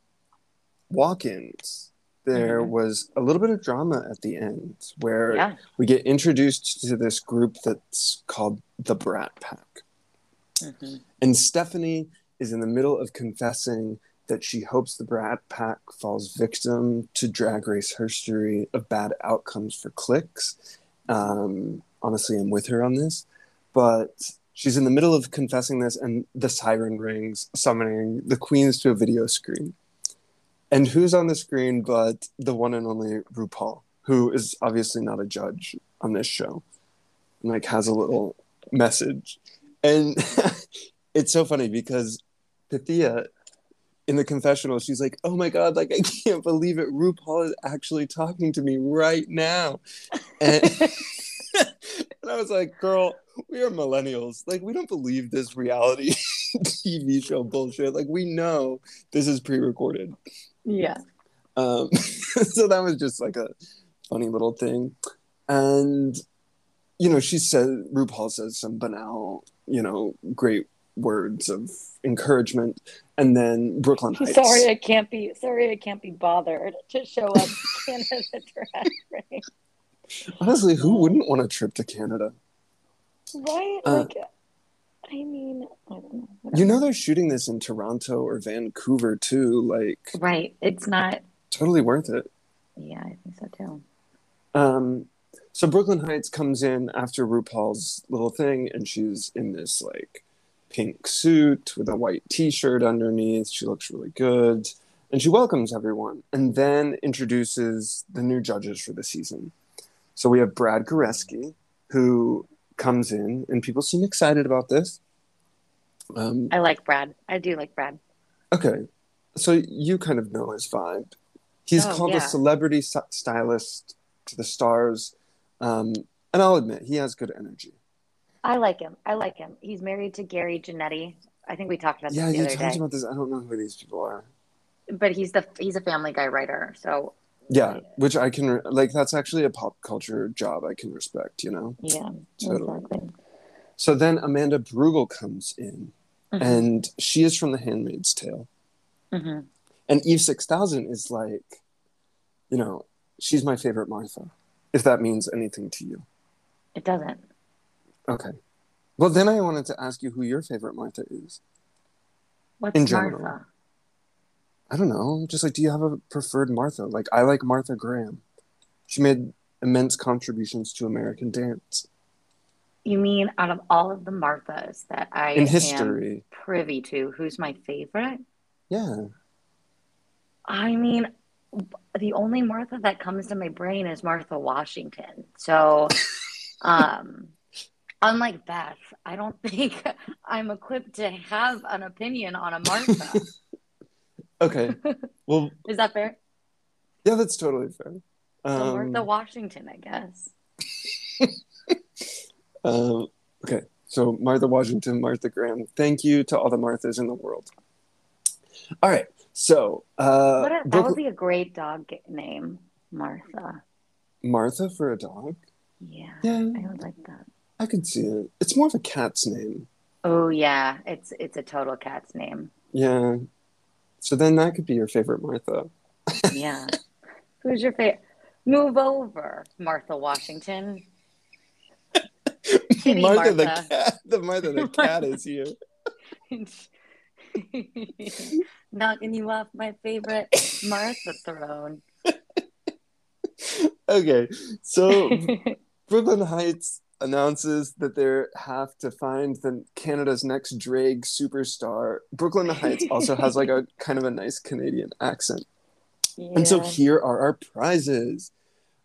walk-ins, there Mhm. was a little bit of drama at the end where Yeah. we get introduced to this group that's called the Brat Pack. hmm And Stephanie is in the middle of confessing that she hopes the Brat Pack falls victim to Drag Race history of bad outcomes for clicks. Um, honestly, I'm with her on this. But she's in the middle of confessing this, and the siren rings, summoning the queens to a video screen. And who's on the screen but the one and only RuPaul, who is obviously not a judge on this show, and like has a little message. And it's so funny because Pythia in the confessional, she's like, "Oh my god, like I can't believe it. RuPaul is actually talking to me right now." And, and I was like, "Girl, we are millennials. Like we don't believe this reality TV show bullshit. Like we know this is pre-recorded." Yeah. Um, so that was just like a funny little thing. And, you know, she said, RuPaul says some banal, you know, great words of encouragement. And then Brooklyn Heights. Sorry, I can't be. Sorry, I can't be bothered to show up Canada Drag Race. Honestly, who wouldn't want a trip to Canada? Right? Uh, like, I mean, I don't know. You know, they're shooting this in Toronto or Vancouver too. Like, right? It's not. totally worth it. Yeah, I think so too. Um, so Brooklyn Heights comes in after RuPaul's little thing, and she's in this like pink suit with a white T-shirt underneath. She looks really good, and she welcomes everyone, and then introduces the new judges for the season. So we have Brad Goreski, who comes in, and people seem excited about this. Um, I like Brad. I do like Brad. Okay, so you kind of know his vibe. He's Oh, called yeah. a celebrity st- stylist to the stars, um, and I'll admit he has good energy. I like him. I like him. He's married to Gary Janetti. I think we talked about Yeah, this the you other talked day. about this. I don't know who these people are. But he's the he's a Family Guy writer. So Yeah, which I can like. That's actually a pop culture job I can respect. You know. yeah, Totally. exactly. So then Amanda Brugel comes in, Mhm. and she is from The Handmaid's Tale, Mhm. and Eve Six Thousand is like, you know, she's my favorite Martha. If that means anything to you. It doesn't. Okay. Well, then I wanted to ask you who your favorite Martha is. What's In general. Martha? I don't know. Just like, do you have a preferred Martha? Like, I like Martha Graham. She made immense contributions to American dance You mean out of all of the Marthas that I in am history. privy to, who's my favorite? Yeah. I mean, the only Martha that comes to my brain is Martha Washington. So, um, unlike Beth, I don't think I'm equipped to have an opinion on a Martha. Okay. Well, is that fair? yeah, that's totally fair. So Martha Um, Washington, I guess. um, okay. So Martha Washington, Martha Graham. Thank you to all the Marthas in the world. All right. So uh, a, that would be a great dog name, Martha. Martha for a dog. Yeah, Yeah, I would like that. I could see it. It's more of a cat's name. Oh yeah, it's it's a total cat's name. Yeah. So then that could be your favorite Martha. Yeah. Who's your favorite? Move over, Martha Washington. Kitty Martha, the cat. The Martha the cat is here. Knocking you off my favorite Martha throne. Okay. So Brooklyn Heights announces that they have to find the Canada's next drag superstar. Brooklyn Heights also has like a kind of a nice Canadian accent. Yeah. And so here are our prizes.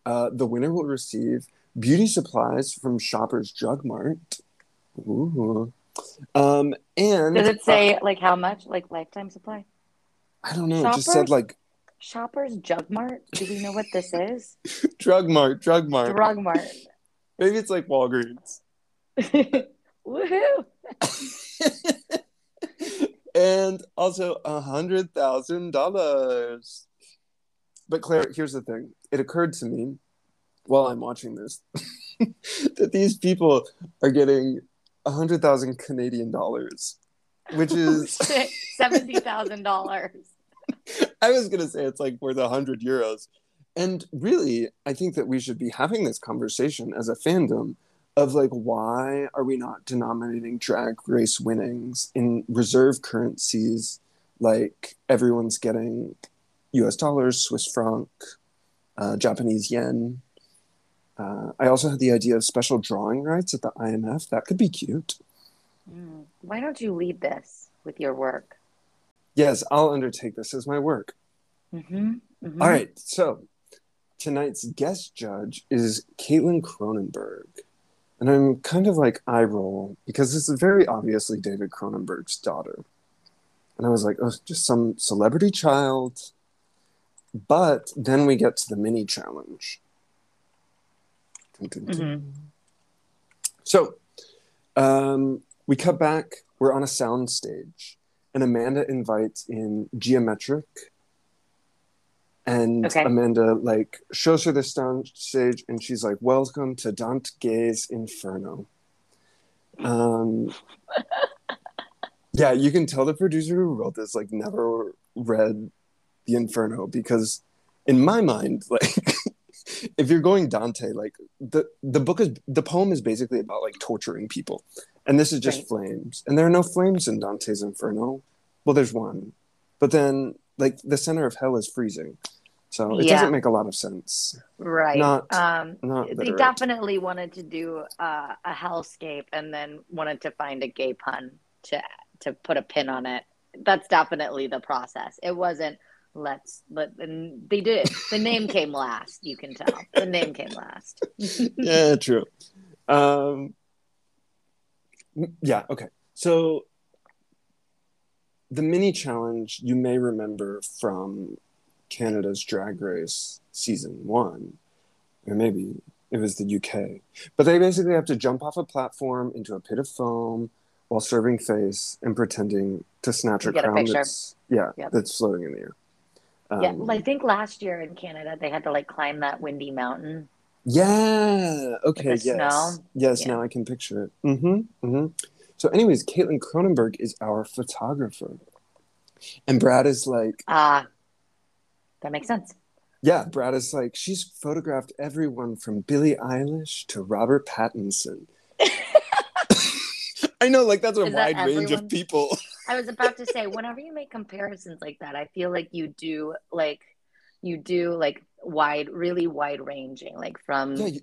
Uh, the winner will receive beauty supplies from Shoppers Drug Mart. Ooh. Um, and Does it say like how much? Like lifetime supply? I don't know. It just said like Shoppers Drug Mart? Do we know what this is? Drug Mart, Drug Mart. Drug Mart. Maybe it's like Walgreens. Woohoo! and also a hundred thousand dollars. But Claire, here's the thing. It occurred to me while I'm watching this that these people are getting a hundred thousand Canadian dollars, which oh, is seventy thousand dollars. I was gonna say it's like worth a hundred euros. And really, I think that we should be having this conversation as a fandom of like why are we not denominating drag race winnings in reserve currencies like everyone's getting US dollars, Swiss franc, uh, Japanese yen. Uh, I also had the idea of special drawing rights at the IMF. That could be cute. Mm. Why don't you lead this with your work? Yes, I'll undertake this as my work. Mm-hmm. Mm-hmm. All right, so tonight's guest judge is Caitlin Cronenberg. And I'm kind of like eye roll because this is very obviously David Cronenberg's daughter. And I was like, oh, just some celebrity child. But then we get to the mini challenge. Dun, dun, dun. Mhm. So um, we cut back. We're on a sound stage, and Amanda invites in Gia Metric. And Okay. Amanda like shows her the stage, and she's like, "Welcome to Dante Gay's Inferno." Um, yeah, you can tell the producer who wrote this like never read the Inferno because, in my mind, like if you're going Dante, like the the book is the poem is basically about like torturing people, and this is just Right. flames, and there are no flames in Dante's Inferno. Well, there's one, but then like the center of hell is freezing, so it Yeah. doesn't make a lot of sense. Right. Not- um, Not they definitely wanted to do uh, a hellscape and then wanted to find a gay pun to to put a pin on it. That's definitely the process. It wasn't let's let and they did the name came last, you can tell. The name came last. yeah, true. Um, yeah, okay. So the mini challenge you may remember from Canada's Drag Race season one, or maybe it was the UK. But they basically have to jump off a platform into a pit of foam while serving face and pretending to snatch a Get a crown picture. that's yeah Yep. that's floating in the air. Um, yeah, well, I think last year in Canada they had to like climb that windy mountain. Yeah. Okay. Yes. snow? Yes. Yeah. Now I can picture it. Mm-hmm. Mm-hmm. So, anyways, Caitlin Cronenberg is our photographer, and Brad is like, Ah, that makes sense. yeah. Brad is like, she's photographed everyone from Billie Eilish to Robert Pattinson. I know, like that's a Is that wide range of people. I was about to say, whenever you make comparisons like that, I feel like you do like you do like wide, really wide ranging, like from yeah. You,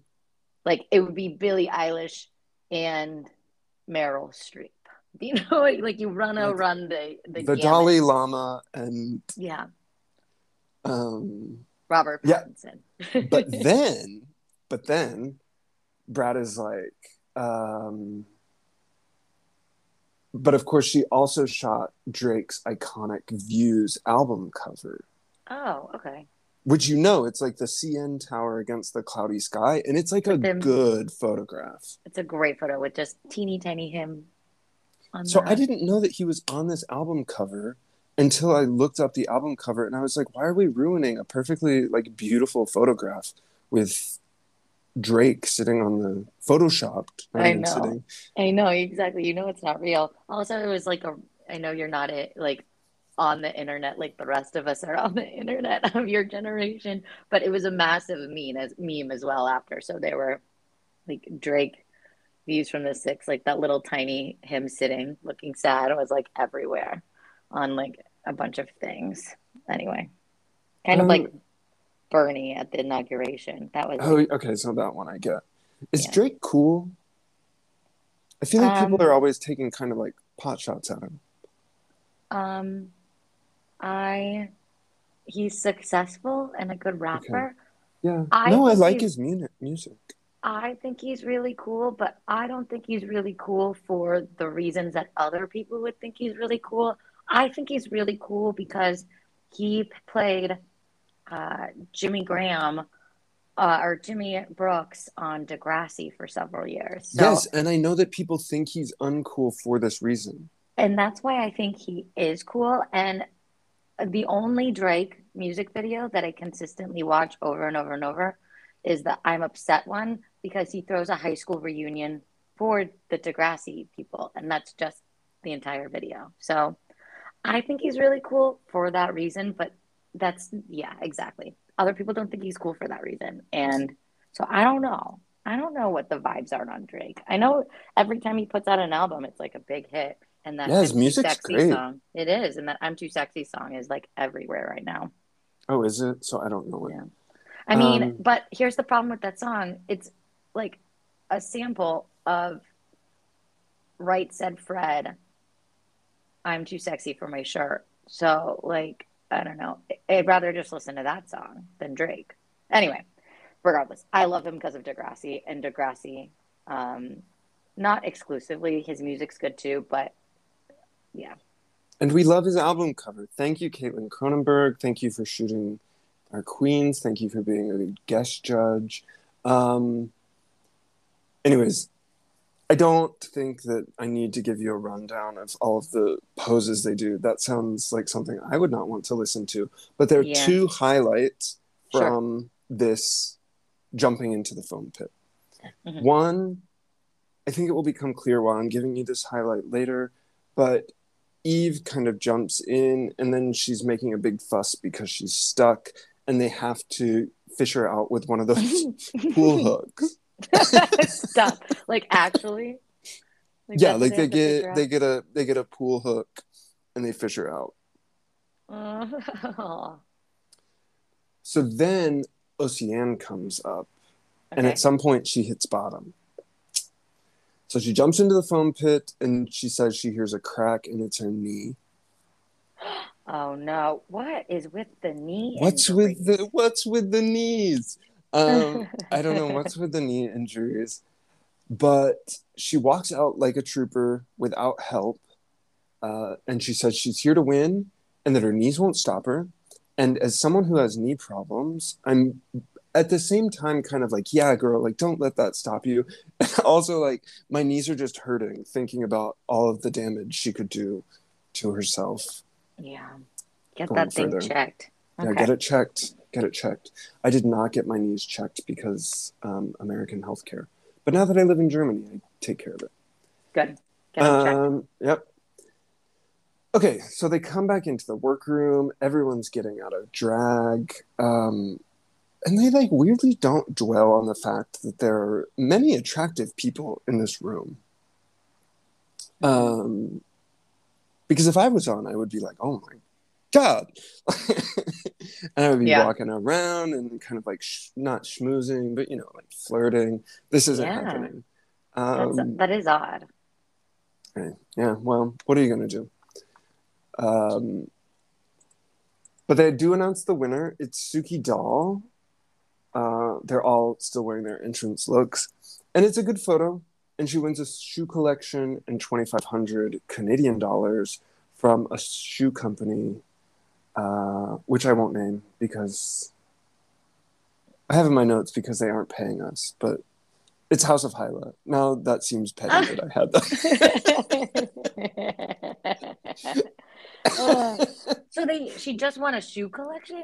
like it would be Billie Eilish and Meryl Streep. Do you know like you run a Like run the the, the. Dalai Lama and Yeah, um, Robert Yeah. Pattinson. but then but then brad is like um but of course she also shot drake's iconic views album cover oh, okay. which you know it's like the cn tower against the cloudy sky and it's like a them- good photograph It's a great photo with just teeny tiny him. On so the- i didn't know that he was on this album cover until i looked up the album cover and i was like why are we ruining a perfectly like beautiful photograph with drake sitting on the photoshopped I know. sitting I know exactly. You know it's not real. Also, it was like a. I know you're not it like on the internet like the rest of us are on the internet of your generation, but it was a massive meme as meme as well after. So there were like Drake views from the six, like that little tiny him sitting looking sad was like everywhere on like a bunch of things. Anyway, kind of Um, like Bernie at the inauguration. That was Oh, okay. So that one I get. Is Yeah. Drake cool? I feel like people Um, are always taking kind of like pot shots at him. Um, I he's successful and a good rapper. Yeah. I no, I like his mu- music. I think he's really cool, but I don't think he's really cool for the reasons that other people would think he's really cool. I think he's really cool because he played uh, Jimmy Graham uh, or Jimmy Brooks on Degrassi for several years. So, yes, and I know that people think he's uncool for this reason. and that's why I think he is cool. And the only Drake music video that I consistently watch over and over and over is the I'm Upset one because he throws a high school reunion for the Degrassi people, and that's just the entire video. So I think he's really cool for that reason, but that's, yeah, exactly. Other people don't think he's cool for that reason. And so I don't know. I don't know what the vibes are on Drake. I know every time he puts out an album, it's like a big hit. And that Yeah, his music's sexy great. song, it is, and that I'm Too Sexy song is like everywhere right now. Oh, is it? So I don't know it. Yeah. I mean, Um, but here's the problem with that song. It's like a sample of Right Said Fred, I'm too sexy for my shirt. So, like, I don't know. I'd rather just listen to that song than Drake. Anyway, regardless, I love him because of Degrassi and Degrassi. Um, not exclusively, his music's good too, but yeah. And we love his album cover. Thank you, Caitlin Cronenberg. Thank you for shooting our queens. Thank you for being a guest judge. Um, anyways, I don't think that I need to give you a rundown of all of the poses they do. That sounds like something I would not want to listen to. But there are Yeah. two highlights Sure. from this jumping into the foam pit. Mhm. One, I think it will become clear why I'm giving you this highlight later, but Eve kind of jumps in and then she's making a big fuss because she's stuck and they have to fish her out with one of those pool hooks. Stop. Like actually? Like, yeah, like they figure get they get a they get a pool hook and they fish her out. Oh, So then Oceane comes up and at some point she hits bottom. So she jumps into the foam pit and she says she hears a crack and it's her knee. Oh no! What is with the knee? What's with the what's with the knees? Um, I don't know what's with the knee injuries, but she walks out like a trooper without help, uh, and she says she's here to win and that her knees won't stop her. And as someone who has knee problems, I'm at the same time kind of like, yeah, girl, like don't let that stop you. also, like my knees are just hurting thinking about all of the damage she could do to herself. Yeah, get that thing further. checked. Yeah, get it checked. Get it checked. I did not get my knees checked because um, American healthcare. But now that I live in Germany, I take care of it. Good. Get it checked. Um, yep. Okay, so they come back into the workroom. Everyone's getting out of drag. Um, and they like weirdly don't dwell on the fact that there are many attractive people in this room. Um, because if I was on, I would be like, oh my God. and I would be Yeah. walking around and kind of like sh- not schmoozing, but you know, like flirting. This isn't Yeah. happening. That's, Um, that is odd. Okay. Yeah. Well, what are you going to do? Um, but they do announce the winner. It's Suki Doll. Uh, they're all still wearing their entrance looks, and it's a good photo. And she wins a shoe collection and twenty five hundred Canadian dollars from a shoe company, uh, which I won't name because I have in my notes because they aren't paying us. But it's House of Hyla. Now that seems petty that I had that. Uh, so they she just won a shoe collection?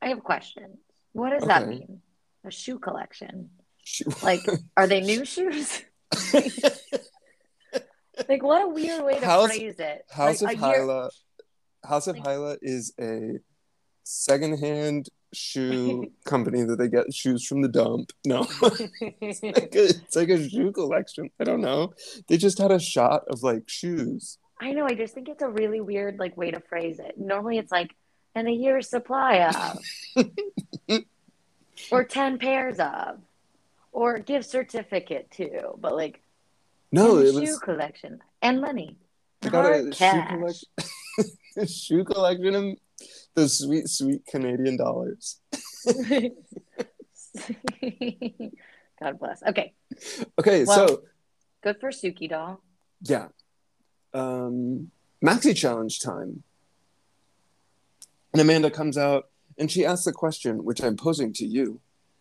I have questions. What does that mean? A shoe collection. She- Like are they new shoes? Like what a weird way to House- phrase it. House like, of a year- Hyla. House of Like- Hyla is a secondhand shoe company that they get shoes from the dump. No, it's, like a, it's like a shoe collection. I don't know. They just had a shot of like shoes. I know, I just think it's a really weird like way to phrase it. Normally it's like and a year's supply of or 10 pairs of or gift certificate to, but like No, shoe was. collection and money. I got a shoe cash. Shoe collection and those sweet, sweet Canadian dollars. God bless. Okay, Okay, Well- so good for Suki doll. yeah, um, maxi challenge time. And Amanda comes out and she asks the question, which I'm posing to you.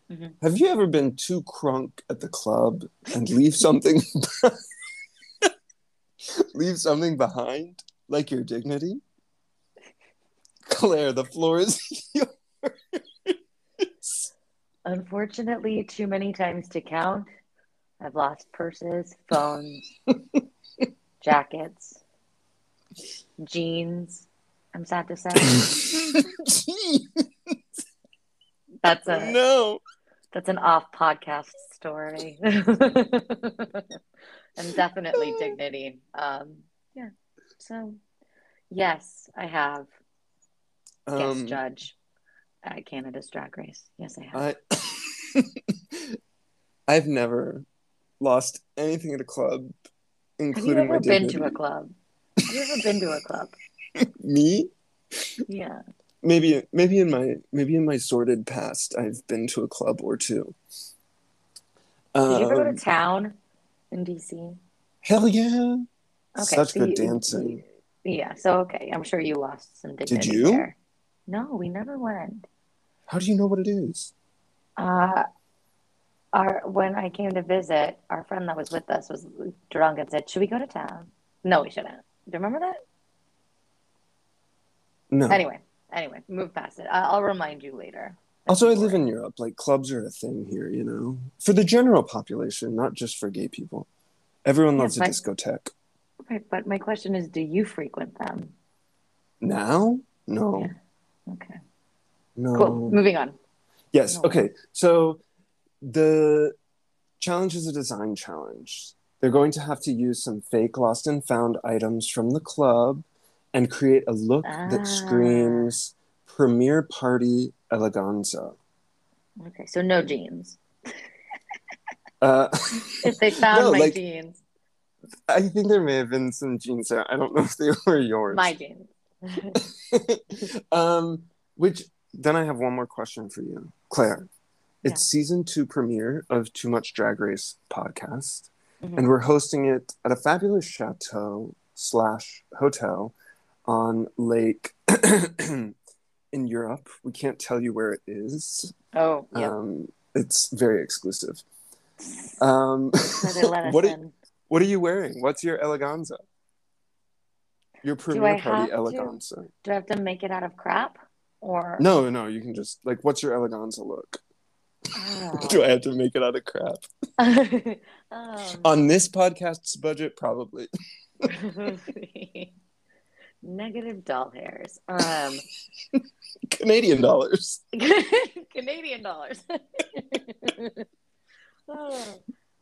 Mhm. Have you ever been too crunk at the club and leave something leave something behind, like your dignity? Claire, the floor is yours. Unfortunately, too many times to count. I've lost purses, phones, jackets, jeans. I'm sad to say. That's a no. that's an off podcast story. and definitely dignity. Um yeah. So yes, I have guest Um, judge at Canada's Drag Race. Yes, I have. I I've never lost anything at a club, have you including my ever been dignity. to a club? Have you ever been to a club? Me? Yeah. Maybe maybe in my maybe in my sordid past I've been to a club or two. Did you ever go Um, to town in DC? hell yeah. Okay, Such so good you- dancing. Yeah, so okay, I'm sure you lost some dignity Did you? there. No, we never went. How do you know what it is? Uh, our when I came to visit, our friend that was with us was drunk and said, "Should we go to town?" No, we shouldn't. Do you remember that? No. Anyway, anyway, move past it. I- I'll remind you later. Also, I live in Europe. Like clubs are a thing here, you know, for the general population, not just for gay people. Everyone Yeah, loves a discotheque. Right, but my question is, do you frequent them? Now? No. Yeah. Okay, No. cool. Moving on. Yes. No. Okay. So the challenge is a design challenge. They're going to have to use some fake lost and found items from the club and create a look Ah. that screams premiere party eleganza. Okay, so no jeans. Uh, If they found No, my like- jeans, I think there may have been some jeans there. I don't know if they were yours. my jeans. um, which then I have one more question for you, Claire. It's Yeah. season two premiere of Too Much Drag Race podcast, Mhm. and we're hosting it at a fabulous chateau slash hotel on Lake in Europe. We can't tell you where it is. Oh, yeah. Um, it's very exclusive. Um, so they let us what, are, what are you wearing? What's your eleganza? Your premiere party to? eleganza. Do I have to make it out of crap? Or No, no, you can just like, what's your eleganza look? Oh. Do I have to make it out of crap? um, On this podcast's budget, probably. negative doll hairs. Um, Canadian dollars. Canadian dollars. Oh,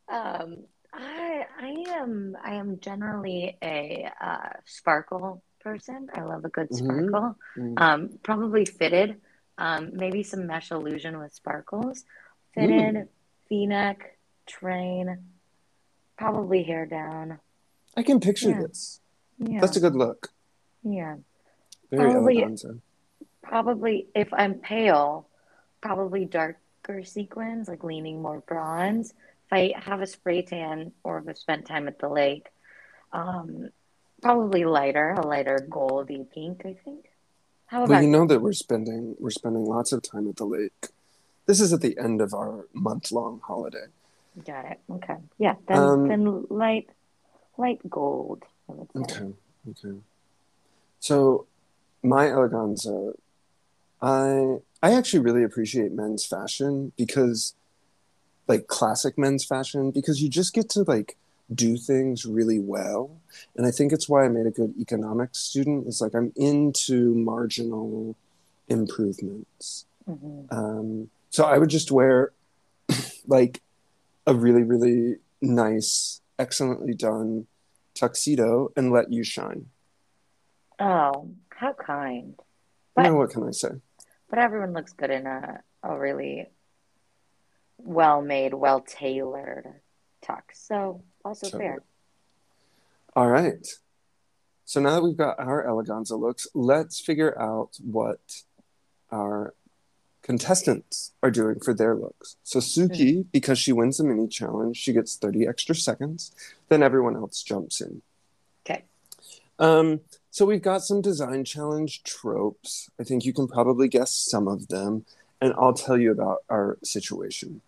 um, I I am I am generally a uh, sparkle person. I love a good Mhm. sparkle. Mm. Um, probably fitted. Um, maybe some mesh illusion with sparkles. Fitted, V-neck, train, probably hair down. I can picture Yeah. this. Yeah, That's a good look. yeah. Very Probably- Probably if I'm pale, probably darker sequins, like leaning more bronze. If I have a spray tan or if I've spent time at the lake, um, probably lighter, a lighter goldy pink, I think. How about Well, you know that we're spending we're spending lots of time at the lake. This is at the end of our month long holiday. Got it. Okay. Yeah. Then Um, then light light gold. I would say. Okay. Okay. So my eleganza, I I actually really appreciate men's fashion because like classic men's fashion because you just get to like do things really well. And I think it's why I made a good economics student. Is like I'm into marginal improvements. Mhm. Um, so I would just wear like a really, really nice, excellently done tuxedo and let you shine. Oh, how kind. You But know, what can I say? but everyone looks good in a a really well made, well tailored tux. So also Totally. fair. All right. So now that we've got our eleganza looks, let's figure out what our contestants are doing for their looks. So Suki, because she wins the mini challenge, she gets 30 extra seconds. Then everyone else jumps in. Okay. Um, so we've got some design challenge tropes. I think you can probably guess some of them, and I'll tell you about our situation.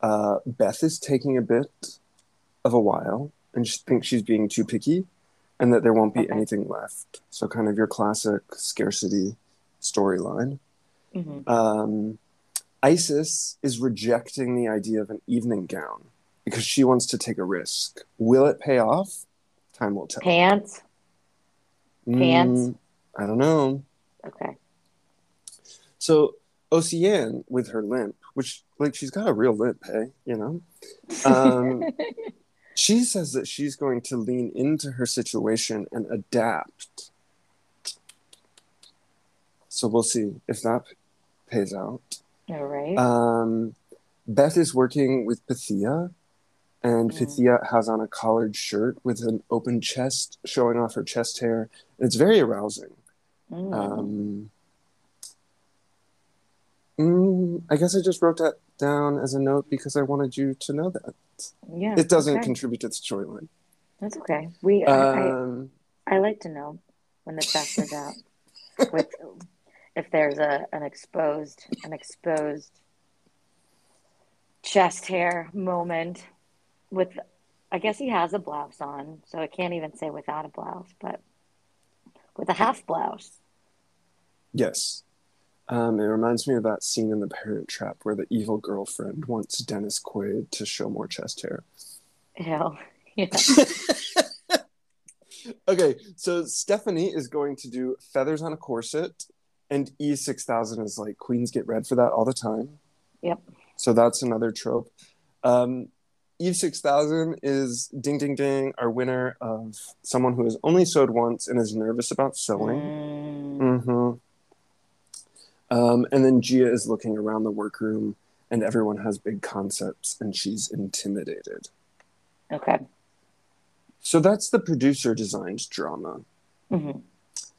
Uh, Beth is taking a bit of a while, and she thinks she's being too picky, and that there won't be Okay. anything left. So kind of your classic scarcity storyline. Mhm. Um, Icesis is rejecting the idea of an evening gown because she wants to take a risk. Will it pay off? Time will tell. Pants. Pants. Mm, I don't know. Okay. So Oceane with her limp, which like she's got a real limp, hey, you know. Um, she says that she's going to lean into her situation and adapt. So we'll see if that pays out. All right. Um, Beth is working with Pythia, and Mm. Pythia has on a collared shirt with an open chest, showing off her chest hair. It's very arousing. Mm. Um, mm, I guess I just wrote that down as a note because I wanted you to know that. yeah. It doesn't okay. contribute to the storyline. That's okay. We. I, Um, I, I like to know when the chest is out. With if there's a an exposed an exposed chest hair moment with I guess he has a blouse on, so I can't even say without a blouse, but with a half blouse. yes. Um, it reminds me of that scene in The Parent Trap where the evil girlfriend wants Dennis Quaid to show more chest hair. Ew. Yeah. Okay, so Stephanie is going to do feathers on a corset, and E6000 is like queens get red for that all the time. Yep. So that's another trope. Um, Eve 6000 is ding ding ding, our winner of someone who has only sewed once and is nervous about sewing. Mm, hmm Um, and then Gia is looking around the workroom, and everyone has big concepts, and she's intimidated. okay. So that's the producer designed drama. hmm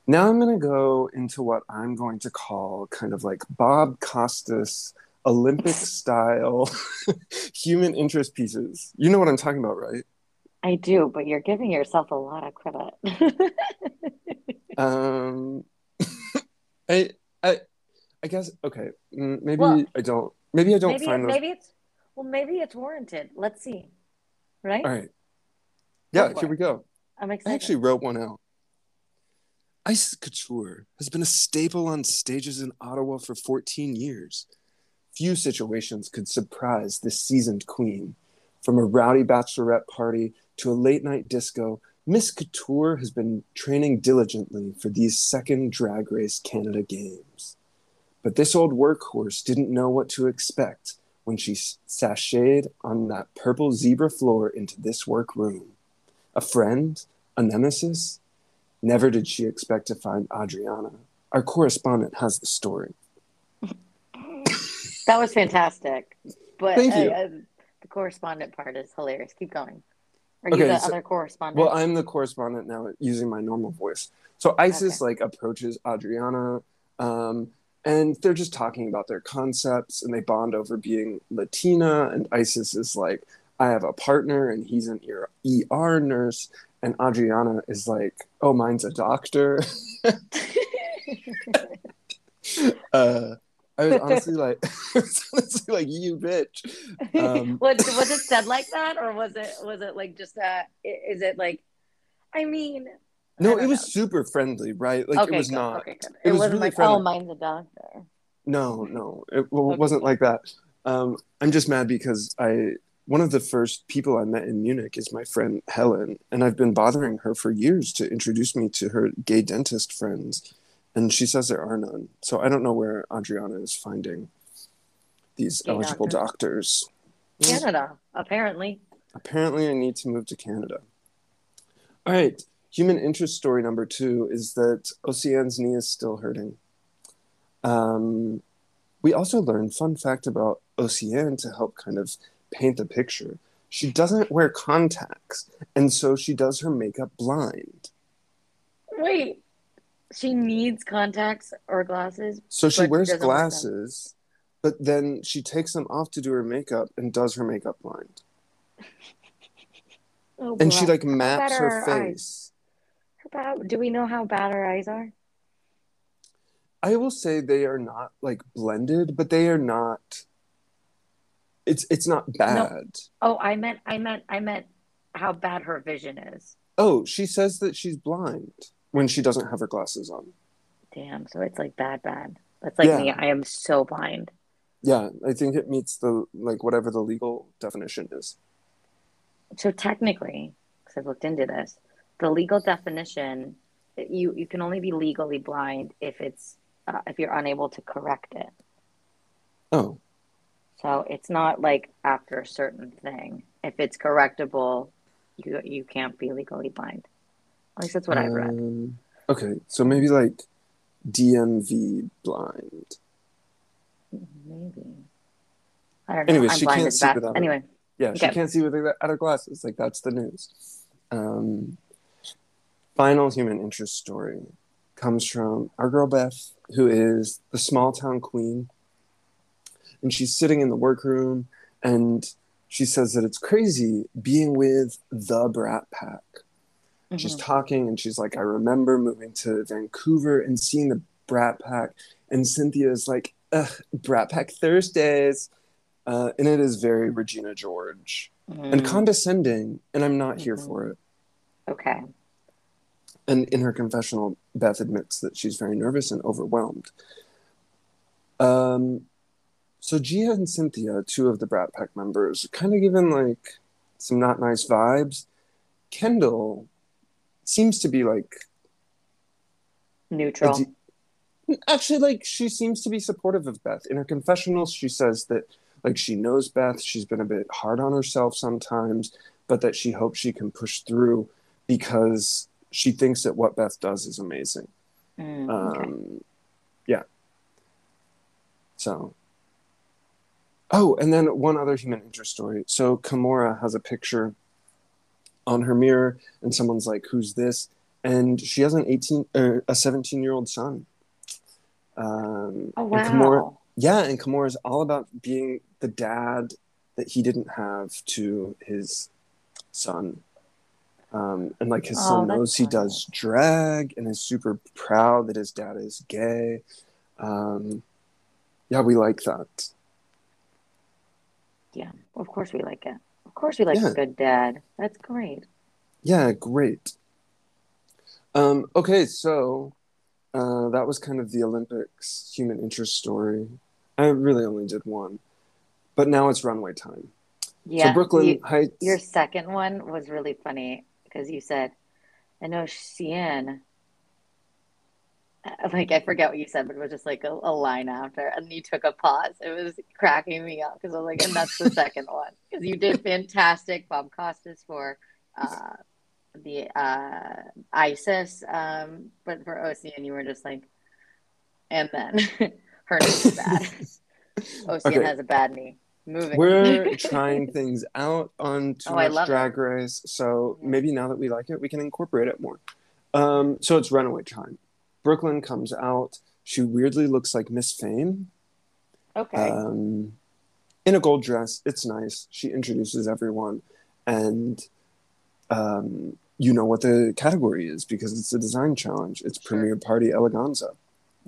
Now I'm going to go into what I'm going to call kind of like Bob Costas Olympic style human interest pieces. You know what I'm talking about, right? I do, but you're giving yourself a lot of credit. Um, I, I, I guess okay. mm, Maybe Well, I don't. Maybe I don't maybe find those. maybe it's well maybe it's warranted. Let's see. Right? All right. Yeah, for here we go. I'm excited. I actually wrote one out. Icesis Couture has been a staple on stages in Ottawa for 14 years. Few situations could surprise this seasoned queen. From a rowdy bachelorette party to a late night disco, Miss Couture has been training diligently for these second Drag Race Canada Games. But this old workhorse didn't know what to expect when she sashayed on that purple zebra floor into this workroom. A friend? A nemesis? Never did she expect to find Adriana. Our correspondent has the story. That was fantastic. But Thank you. uh, uh, the correspondent part is hilarious. Keep going. Are you the so- other correspondent? Well, I'm the correspondent now using my normal voice. So Icesis like approaches Adriana, um, and they're just talking about their concepts, and they bond over being Latina. And Icesis is like, "I have a partner, and he's an ER ER nurse." And Adriana is like, "Oh, mine's a doctor." uh, I was honestly like, was honestly like, "You bitch." Um, was, was it said like that, or was it was it like just a? Is it like? I mean, No, it was know. super friendly, right? Like okay, it was good, not. Okay, good. it It, was wasn't really like, friendly. oh, mine's a doctor. No, no, it, well, Okay. wasn't like that. Um, I'm just mad because I one of the first people I met in Munich is my friend Helen, and I've been bothering her for years to introduce me to her gay dentist friends, and she says there are none. So I don't know where Adriana is finding these Gay eligible doctors. Canada, apparently. Apparently, I need to move to Canada. All right, human interest story number two is that Oceane's knee is still hurting. Um, we also learned fun fact about Oceane to help kind of paint the picture. she doesn't wear contacts, and so she does her makeup blind. Wait, she needs contacts or glasses. So she wears them. glasses, but then she takes them off to do her makeup and does her makeup blind. Oh, And she like maps her face. eyes? Bad, do we know how bad her eyes are? I will say they are not like blended, but they are not. It's it's not bad. Oh, I meant, I meant, I meant how bad her vision is. Oh, she says that she's blind when she doesn't have her glasses on. Damn, so it's like bad, bad. That's like Yeah. me. I am so blind. Yeah, I think it meets the like whatever the legal definition is. So technically, because I've looked into this, the legal definition, you you can only be legally blind if it's uh, if you're unable to correct it. Oh, So it's not like after a certain thing. If it's correctable, you you can't be legally blind. At least that's what I've read. um, Okay, so maybe like DMV blind. Maybe. I don't know. Anyways, I'm she can't see without it. Anyway, Yeah, she can't see with her, out her glasses. Like that's the news. Um, final human interest story comes from our girl Beth, who is the small town queen, and she's sitting in the workroom, and she says that it's crazy being with the Brat Pack. She's mhm. talking, and she's like, "I remember moving to Vancouver and seeing the Brat Pack," and Synthia's like, Ugh, "Brat Pack Thursdays." Uh, and it is very Regina George and Mm, condescending, and I'm not here Mhm. for it. okay. And in her confessional, Beth admits that she's very nervous and overwhelmed. Um, so Gia and Synthia, two of the Brat Pack members, kind of given like some not nice vibes. Kendall seems to be like Neutral. de- actually like she seems to be supportive of Beth. In her confessionals, she says that like she knows Beth, she's been a bit hard on herself sometimes, but that she hopes she can push through because she thinks that what Beth does is amazing. Mm, okay. Um, yeah. So. Oh, and then one other human interest story. So Kimora has a picture on her mirror, and someone's like, "Who's this?" And she has an eighteen, or a seventeen-year-old son. Um, Oh and Kimora, wow. yeah, and Kimora is all about being the dad that he didn't have to his son. Um, and like his Oh, son knows he does drag and is super proud that his dad is gay. Um, yeah, we like that. Yeah. Of course we like it. Of course we like Yeah. a good dad. That's great. Yeah, great. Um, okay, so uh, that was kind of the Olympics human interest story. I really only did one, but now it's runway time. Yeah. so Brooke Lynn you- Hytes. your second one was really funny because you said, I know Shein. Uh, Like I forget what you said, but it was just like a, a line after, and you took a pause. It was cracking me up because I was like, and that's the second one because you did fantastic Bob Costas for uh, the uh, Icesis, um, but for Ocean you were just like, and then her knee's bad. Ocean Okay. has a bad knee. Moving. We're trying things out on Too Oh, Much love it. Drag Race, so Yeah. maybe now that we like it, we can incorporate it more. Um, so it's runaway time. Brooke Lynn comes out. She weirdly looks like Miss Fame. okay. um, in a gold dress. It's nice. She introduces everyone, and um, you know what the category is because it's a design challenge. It's Sure. Premier Party Eleganza.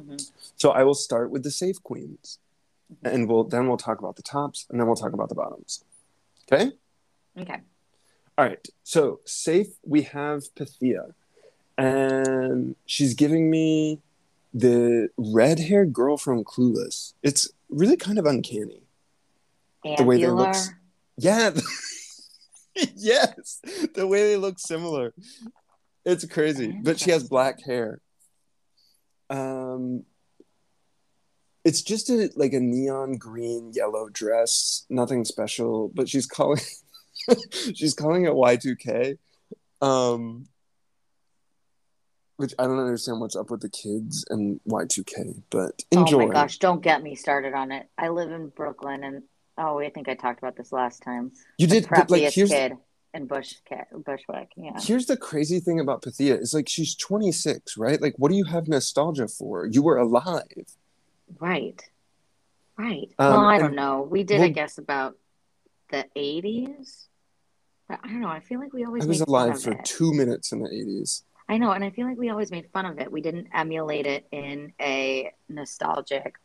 Mhm. So I will start with the safe queens. And we'll then we'll talk about the tops, and then we'll talk about the bottoms. Okay. Okay. All right. So safe, we have Pythia, and she's giving me the red-haired girl from Clueless. It's really kind of uncanny. The way they look- Yeah. yes. The way they look similar. It's crazy. But she has black hair. Um it's just a like a neon green yellow dress, nothing special, but she's calling she's calling it Y2K. Um which I don't understand what's up with the kids and Y2K, but enjoy. Oh my gosh, don't get me started on it. I live in Brooklyn and Oh, I think I talked about this last time. You The did, but like here's kid in Bush Bushwick. Yeah. here's the crazy thing about Pythia is like she's 26, right? Like, what do you have nostalgia for? You were alive. Right. Right. Um, well, I don't know. We did, I guess, about the 80s. But I don't know. I feel like we always I was alive for it. two minutes in the 80s. I know, and I feel like we always made fun of it. We didn't emulate it in a nostalgic,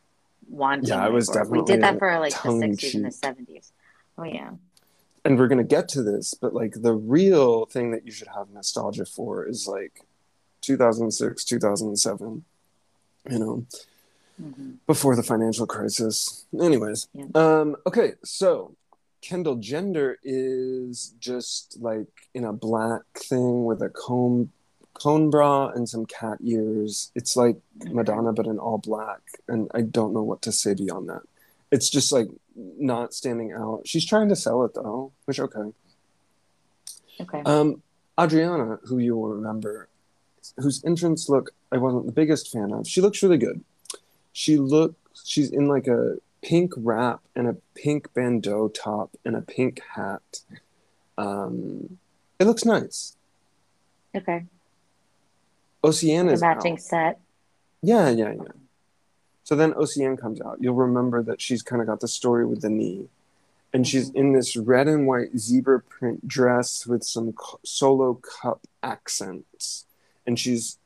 wanting. Yeah, I was way. We did that for like the tongue 60s and the 70s. Oh, yeah. And we're gonna get to this, but like the real thing that you should have nostalgia for is like 2006, 2007. You know, hmm before the financial crisis. Anyways, Yeah. um, okay, so Kendall Gender is just like in a black thing with a comb cone bra and some cat ears. It's like Madonna, but in all black, and I don't know what to say beyond that. It's just like not standing out. She's trying to sell it though, which okay. Okay. Um, Adriana, who you will remember, whose entrance look I wasn't the biggest fan of. She looks really good. She looks. She's in like a pink wrap and a pink bandeau top and a pink hat. Um, it looks nice. okay. Oceana The is matching out. set. Yeah, yeah, yeah. So then Oceane comes out. You'll remember that she's kind of got the story with the knee. And she's Mhm. in this red and white zebra print dress with some solo cup accents. And she's,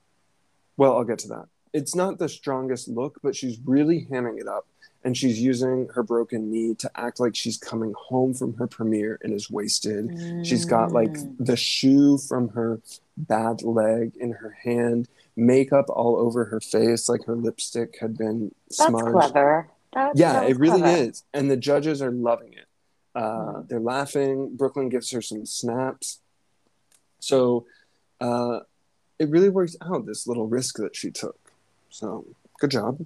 well, I'll get to that. It's not the strongest look, but she's really hamming it up. And she's using her broken knee to act like she's coming home from her premiere and is wasted. She's got like Mm. the shoe from her bad leg in her hand, makeup all over her face, like her lipstick had been That's smudged. clever. That, Yeah, that it really clever. is. And the judges are loving it. Uh, Mhm. They're laughing. Brooke Lynn gives her some snaps. So uh, it really works out, this little risk that she took. So good job.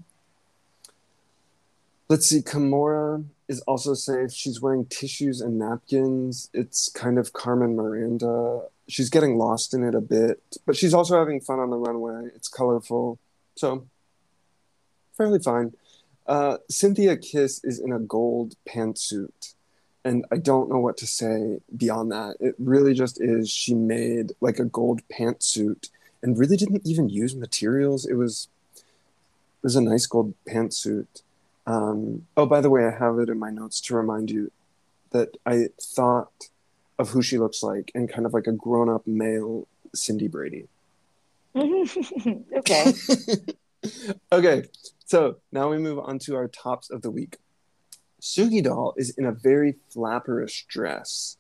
Let's see. Kimora is also safe. She's wearing tissues and napkins. It's kind of Carmen Miranda. She's getting lost in it a bit, but she's also having fun on the runway. It's colorful. So fairly fine. Uh, Synthia Kiss is in a gold pantsuit. And I don't know what to say beyond that. It really just is. She made like a gold pantsuit and really didn't even use materials. It was it was a nice gold pantsuit. Um, oh, by the way, I have it in my notes to remind you that I thought of who she looks like and kind of like a grown up male Cindy Brady. okay. okay, so now we move on to our tops of the week. Suki Doll is in a very flapperish dress.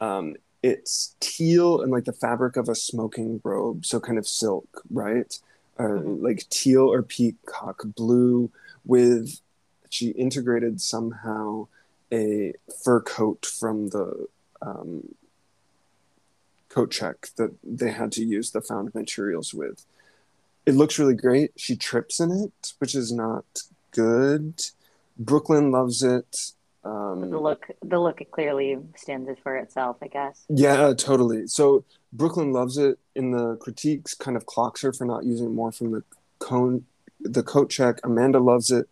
Um, it's teal and like the fabric of a smoking robe, so kind of silk, right? Mhm. like teal or peacock blue with she integrated somehow a fur coat from the um, coat check that they had to use the found materials with. It looks really great. She trips in it, which is not good. Brooke Lynn loves it. The Um, look, the look clearly stands it for itself, I guess. yeah, totally. So Brooke Lynn loves it. In the critiques, kind of clocks her for not using more from the cone, the coat check. Amanda loves it.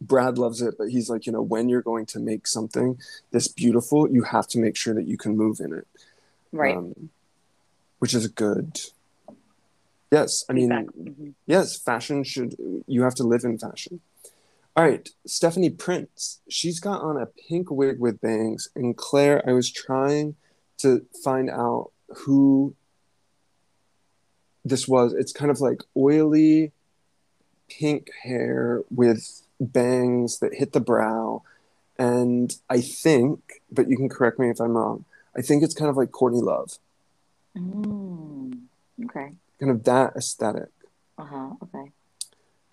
Brad loves it, but he's like, you know, when you're going to make something this beautiful, you have to make sure that you can move in it. Right. Um, which is good. Yes, I mean. Mhm. yes, fashion should, you have to live in fashion. All right, Stephanie Prince. She's got on a pink wig with bangs. And Claire, I was trying to find out who this was. It's kind of like oily pink hair with bangs that hit the brow. And I think, but you can correct me if I'm wrong, I think it's kind of like Courtney Love, Mm. Okay. kind of that aesthetic. Uh huh. Okay.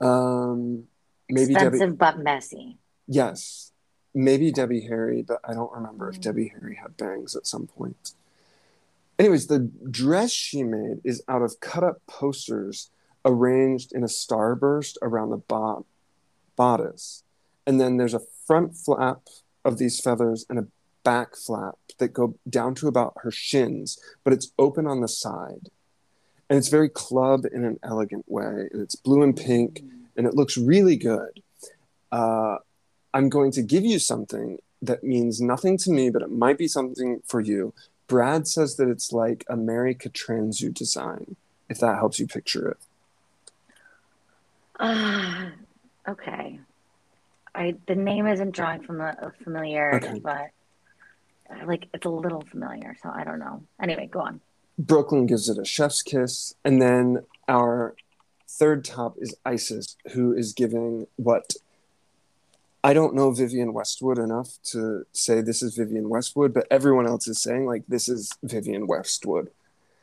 Um, maybe Expensive Debbie. but messy. Yes, maybe Debbie Harry, but I don't remember if Mm. Debbie Harry had bangs at some point. Anyways, the dress she made is out of cut up posters arranged in a starburst around the bo- bodice. And then there's a front flap of these feathers and a back flap that go down to about her shins, but it's open on the side. And it's very club in an elegant way. And it's blue and pink Mm. And it looks really good. Uh, I'm going to give you something that means nothing to me, but it might be something for you. Brad says that it's like a Mary Katrantzou design, if that helps you picture it. Uh, okay. I the name isn't drawing from a familiar, Okay. but uh, like it's a little familiar, so I don't know. Anyway, go on. Brooke Lynn gives it a chef's kiss. And then our third top is Icesis, who is giving what I don't know Vivienne Westwood enough to say this is Vivienne Westwood, but everyone else is saying like this is Vivienne Westwood.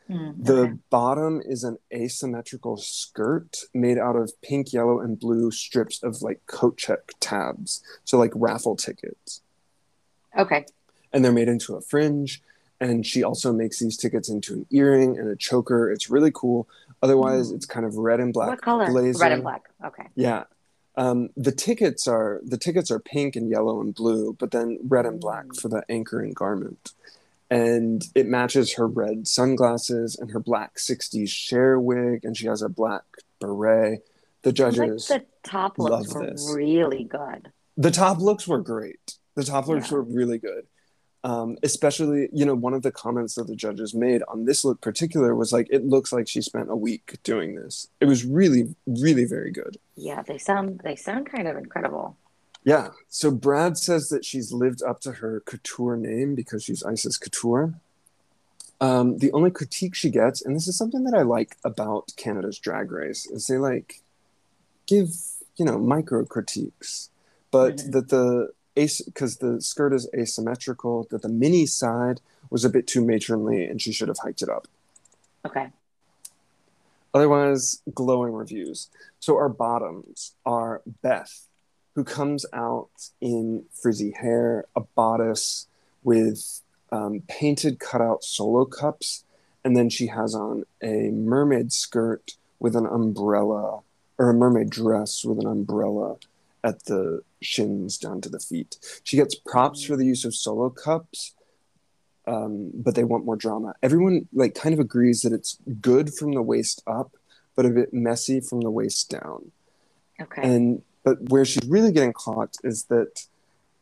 Hmm, The okay. bottom is an asymmetrical skirt made out of pink, yellow, and blue strips of like coat check tabs. So like raffle tickets. Okay. And they're made into a fringe. And she also makes these tickets into an earring and a choker. It's really cool. Otherwise, Mm. it's kind of red and black. what color? blazer. Red and black. Okay. Yeah. Um, the tickets are the tickets are pink and yellow and blue, but then red and black Mm. for the anchoring garment. And it matches her red sunglasses and her black 60s share wig, and she has a black beret. The I like judges, the top looks were this. really good. the top looks were great. The top looks Yeah. were really good. Um, especially, you know, one of the comments that the judges made on this look particular was like, it looks like she spent a week doing this. It was really, really very good. Yeah, they sound they sound kind of incredible. Yeah. So Brad says that she's lived up to her couture name because she's Icesis Couture. Um, the only critique she gets, and this is something that I like about Canada's Drag Race, is they like give you know micro critiques, but Mhm. that the because the skirt is asymmetrical, that the mini side was a bit too matronly, and she should have hiked it up. Okay. Otherwise, glowing reviews. So our bottoms are Beth, who comes out in frizzy hair, a bodice with um, painted cutout solo cups, and then she has on a mermaid skirt with an umbrella, or a mermaid dress with an umbrella at the shins down to the feet. She gets props for the use of solo cups, um, but they want more drama. Everyone like kind of agrees that it's good from the waist up, but a bit messy from the waist down. Okay. And but where she's really getting caught is that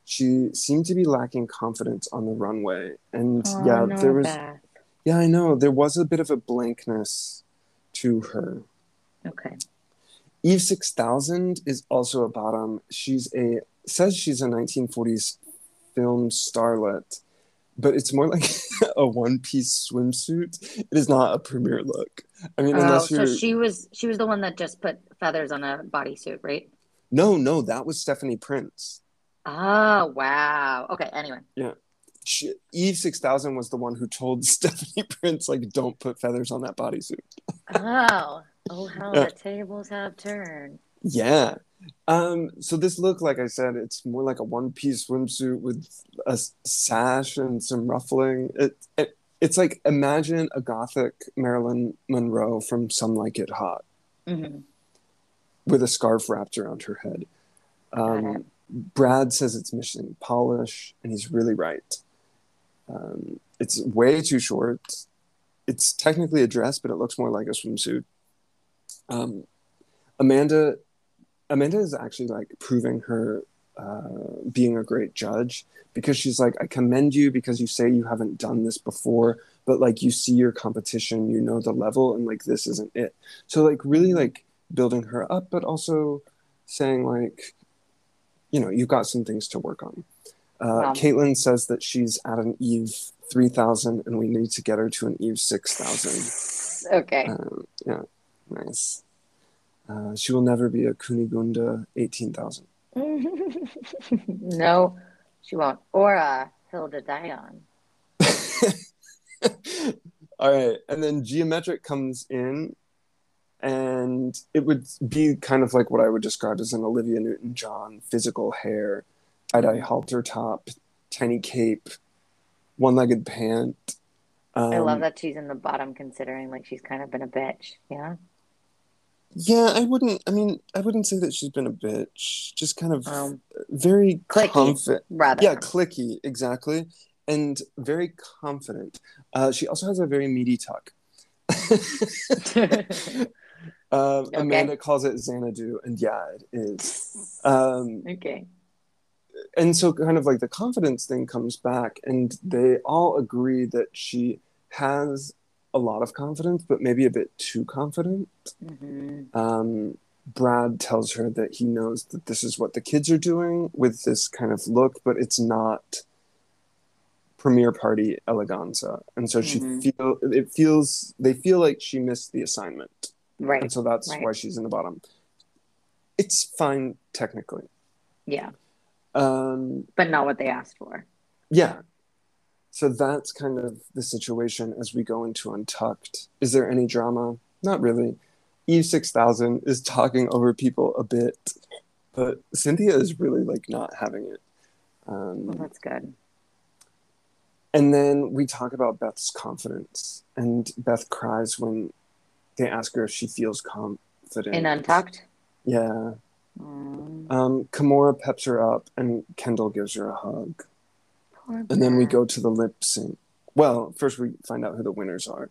she seemed to be lacking confidence on the runway. And Oh, yeah, no, there was yeah, I know there was a bit of a blankness to her. Okay. Eve six thousand is also a bottom. She's a says she's a 1940s film starlet, but it's more like a one piece swimsuit. It is not a premiere look. I mean, Oh, unless so she was she was the one that just put feathers on a bodysuit, right? no, no, that was Stephanie Prince. Oh wow. Okay. Anyway. She, Eve six thousand was the one who told Stephanie Prince like, don't put feathers on that bodysuit. Oh. Oh how Yeah. the tables have turned. Yeah. Um, so this look, like I said, it's more like a one-piece swimsuit with a sash and some ruffling. It, it it's like imagine a gothic Marilyn Monroe from Some Like It Hot hmm with a scarf wrapped around her head. Um, Brad says it's missing polish, and he's really right. Um, it's way too short. It's technically a dress, but it looks more like a swimsuit. Um, Amanda, Amanda is actually like proving her uh, being a great judge because she's like, I commend you because you say you haven't done this before, but like you see your competition, you know the level, and like this isn't it. So like really like building her up, but also saying like, you know, you've got some things to work on. Uh, Wow. Caitlin says that she's at an Eve 3000 and we need to get her to an Eve 6000. Okay. Um, yeah, nice. Uh, she will never be a Kunigunda 18,000. no, she won't. Or uh, Hilda Dion. All right, and then Gia Metric comes in, and it would be kind of like what I would describe as an Olivia Newton-John physical hair, tie-dye halter top, tiny cape, one-legged pant. Um, I love that she's in the bottom, considering like she's kind of been a bitch. Yeah. Yeah, I wouldn't. I mean, I wouldn't say that she's been a bitch. Just kind of Um, very clicky. confident. rather. Yeah, clicky, exactly, and very confident. Uh, she also has a very meaty tuck. Um, Okay. Amanda calls it Xanadu, and yeah, it is. Um, okay. and so kind of like the confidence thing comes back and they all agree that she has a lot of confidence but maybe a bit too confident Mhm. um, brad tells her that he knows that this is what the kids are doing with this kind of look but it's not premiere party eleganza and so she Mhm. feel it feels they feel like she missed the assignment Right. and so that's right. why she's in the bottom it's fine technically Yeah. um, But not what they asked for. yeah so that's kind of the situation as we go into untucked. Is there any drama? Not really. Eve 6000 is talking over people a bit but synthia is really like not having it. Well, um, that's good. and then we talk about beth's confidence and beth cries when they ask her if she feels confident. In Untucked? yeah. Mm, um, Kimora peps her up and Kendall gives her a hug. And then we go to the lip sync. Well, first we find out who the winners are.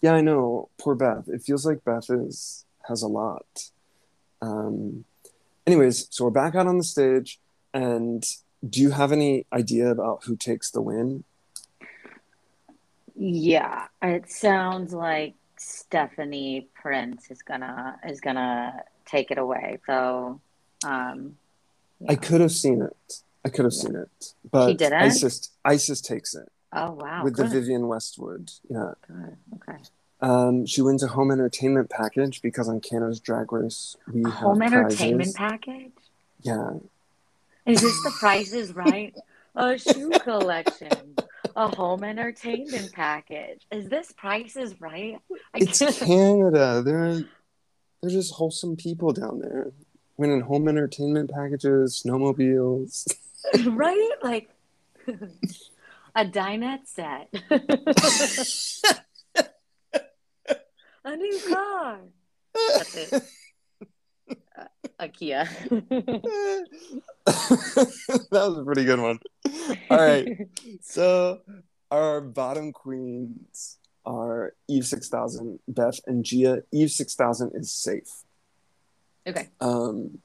Yeah, I know. Poor Beth. It feels like Beth is has a lot. Um, anyways, so we're back out on the stage, and do you have any idea about who takes the win? Yeah, it sounds like Stephanie Prince is gonna is gonna take it away. So, um, I could have seen it. I could have Yeah. seen it, but didn't? Icesis Icesis takes it Oh wow, with the Vivienne Westwood. Yeah. good. Okay. Um, she wins a home entertainment package because on Canada's Drag Race we A have home entertainment prizes. package. Yeah, Is this the Price is Right? A shoe collection. A home entertainment package. Is this Price is Right? I it's can't- Canada. They're they're just wholesome people down there, winning home entertainment packages, snowmobiles. right? Like a dinette set. a new car. That's it. Uh, a Kia. that was a pretty good one. All right, so our bottom queens are Eve six thousand, Beth, and Gia. Eve six thousand is safe. Okay. um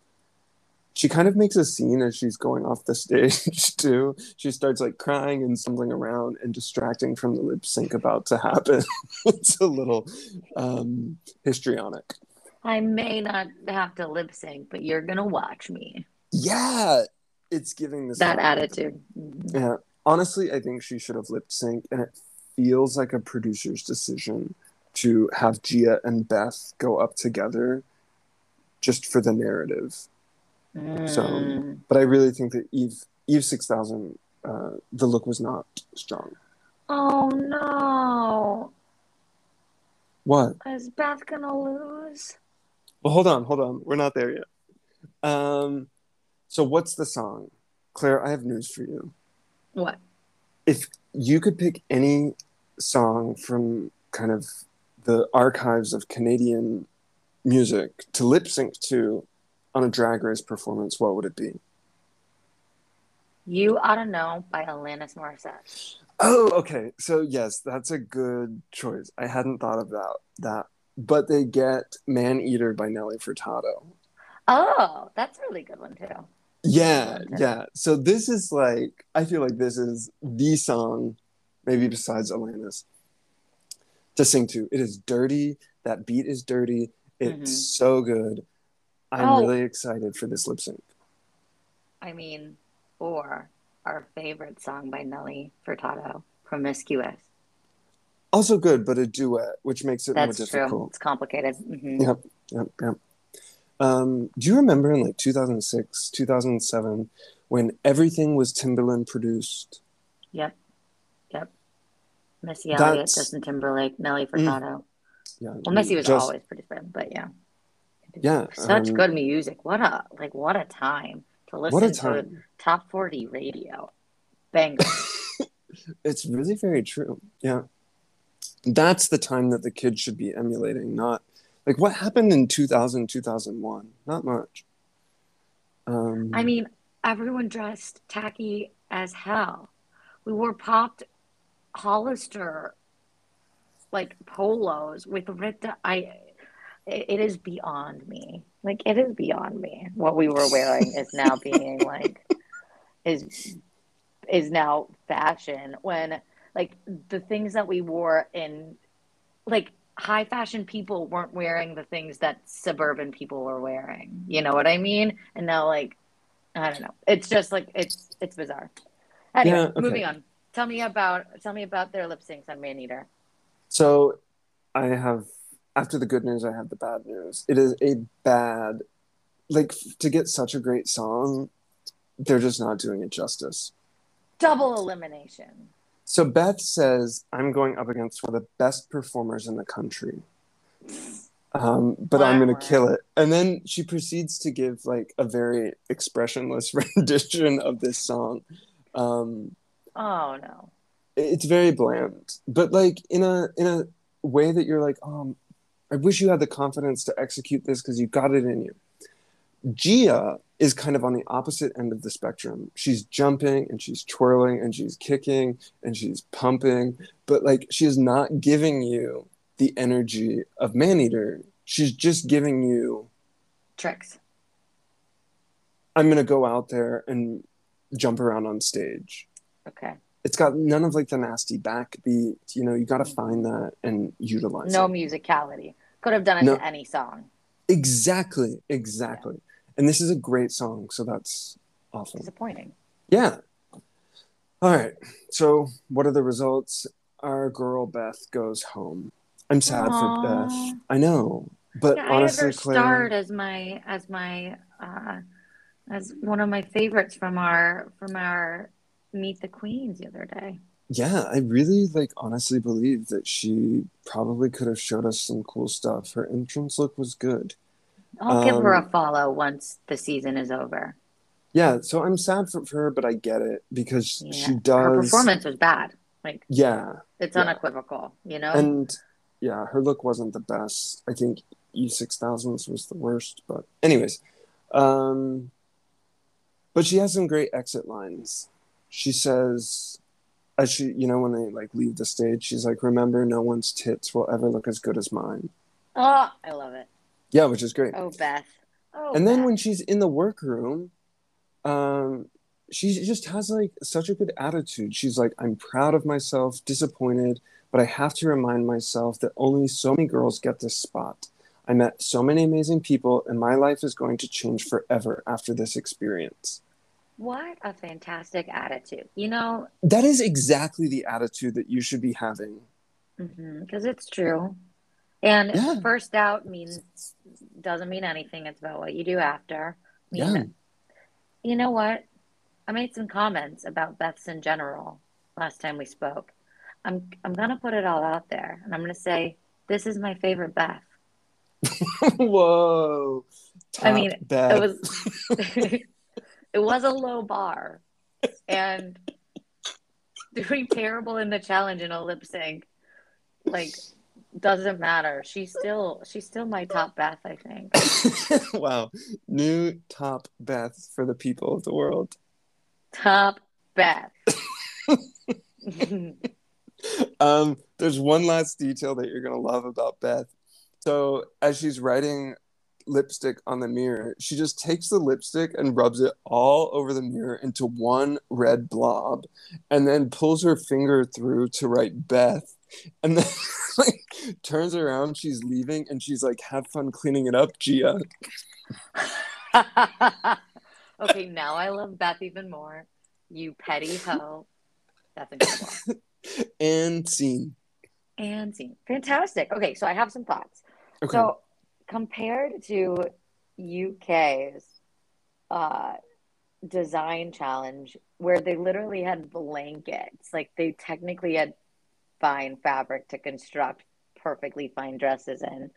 she kind of makes a scene as she's going off the stage too she starts like crying and stumbling around and distracting from the lip sync about to happen it's a little um histrionic I may not have to lip sync, but you're gonna watch me. yeah it's giving this That attitude. Mhm. yeah honestly i think she should have lip synced and it feels like a producer's decision to have gia and beth go up together just for the narrative So- Mm. but I really think that Eve Eve six thousand uh, the look was not strong. Oh no. What? Is Beth gonna lose? Well, hold on, hold on. We're not there yet. Um, so what's the song, Claire? I have news for you. What? If you could pick any song from kind of the archives of Canadian music to lip sync to on a drag race performance, what would it be? You ought to know by Alanis Morissette. Oh, okay. So yes, that's a good choice. I hadn't thought about that. But they get "Man Eater" by Nelly Furtado. Oh, that's a really good one too. Yeah, yeah. So this is like I feel like this is the song, maybe besides Alanis, to sing to. It is dirty. That beat is dirty. It's Mhm. so good. I'm Oh. really excited for this lip sync. I mean, or our favorite song by Nelly Furtado, Promiscuous. Also good, but a duet, which makes it That's more true. difficult. It's complicated. Mhm. Yep, yep, yep. Um, do you remember in like 2006, 2007, when everything was Timbaland produced? Yep. Yep. Missy That's- Mm. Elliott, Justin Timberlake, Nelly Furtado. Yeah. Well, Missy was just- always pretty good, but yeah. Yeah. Such um, good music. What a like what a time to listen What a to top 40 radio. Bang. It's really very true. Yeah. That's the time that the kids should be emulating, not like what happened in 2000, 2001? Not much. Um, I mean, everyone dressed tacky as hell. We wore popped Hollister like polos with Rita. I. It it is beyond me. Like it is beyond me. What we were wearing is now being like is is now fashion when like the things that we wore in like high fashion people weren't wearing the things that suburban people were wearing. You know what I mean? And now like I don't know. It's just like it's it's bizarre. Anyway, Yeah, okay. moving on. Tell me about tell me about their lip syncs on Man Eater. So I have after the good news, I have the bad news. It is a bad like to get such a great song, they're just not doing it justice. Double elimination. So Beth says, I'm going up against one of the best performers in the country. Um, but I'm going to kill it. And then she proceeds to give like a very expressionless rendition of this song. Um, Oh no. it's very bland, but like in a in a way that you're like, um, I wish you had the confidence to execute this because you got it in you. Gia is kind of on the opposite end of the spectrum. She's jumping and she's twirling and she's kicking and she's pumping, but like she is not giving you the energy of Maneater. She's just giving you, Tricks. I'm gonna go out there and jump around on stage. Okay. It's got none of like the nasty backbeat. You know, you got to find that and utilize No it. musicality. Could have done it No. to any song. Exactly, exactly. And this is a great song, so that's awesome. Disappointing. Yeah. All right. So, what are the results? Our girl Beth goes home. I'm sad Aw. for Beth. I know, but Yeah, I honestly, her Claire, starred as my as my uh, as one of my favorites from our from our Meet the Queens the other day. yeah, I really like honestly believe that she probably could have showed us some cool stuff. Her entrance look was good. I'll give her a Um, follow once the season is over. Yeah, so I'm sad for, for her, but I get it because Yeah. she does. Her performance was bad. Like Yeah, it's Yeah. unequivocal, you know. and yeah, her look wasn't the best. I think E six thousands was the worst, but anyways, um, but she has some great exit lines. She says, as she, you know, when they like leave the stage, she's like, "Remember, no one's tits will ever look as good as mine." oh, I love it. Yeah, which is great. Oh, Beth. Oh, and then Beth. when she's in the workroom um she just has like such a good attitude she's like i'm proud of myself disappointed but i have to remind myself that only so many girls get this spot i met so many amazing people and my life is going to change forever after this experience what a fantastic attitude. You know, that is exactly the attitude that you should be having mm-hmm, because it's true. And Yeah. first out means doesn't mean anything. It's about what you do after. Mean, Yeah. You know what? I made some comments about Beth's in general last time we spoke. I'm I'm gonna put it all out there, and I'm gonna say this is my favorite Beth. whoa I mean, Top Beth. It was it was a low bar, and doing terrible in the challenge in a lip sync, like doesn't matter. She's still she's still my top Beth. I think wow new top Beth for the people of the world top Beth. um, there's one last detail that you're gonna love about Beth. So as she's writing lipstick on the mirror, she just takes the lipstick and rubs it all over the mirror into one red blob, and then pulls her finger through to write Beth, and then like turns around, she's leaving, and she's like, "Have fun cleaning it up, Gia." okay, now I love Beth even more. You petty hoe. That's incredible. And scene. And scene. Fantastic. Okay, so I have some thoughts. Okay. So compared to UK's uh, design challenge, where they literally had blankets, like they technically had fine fabric to construct perfectly fine dresses in.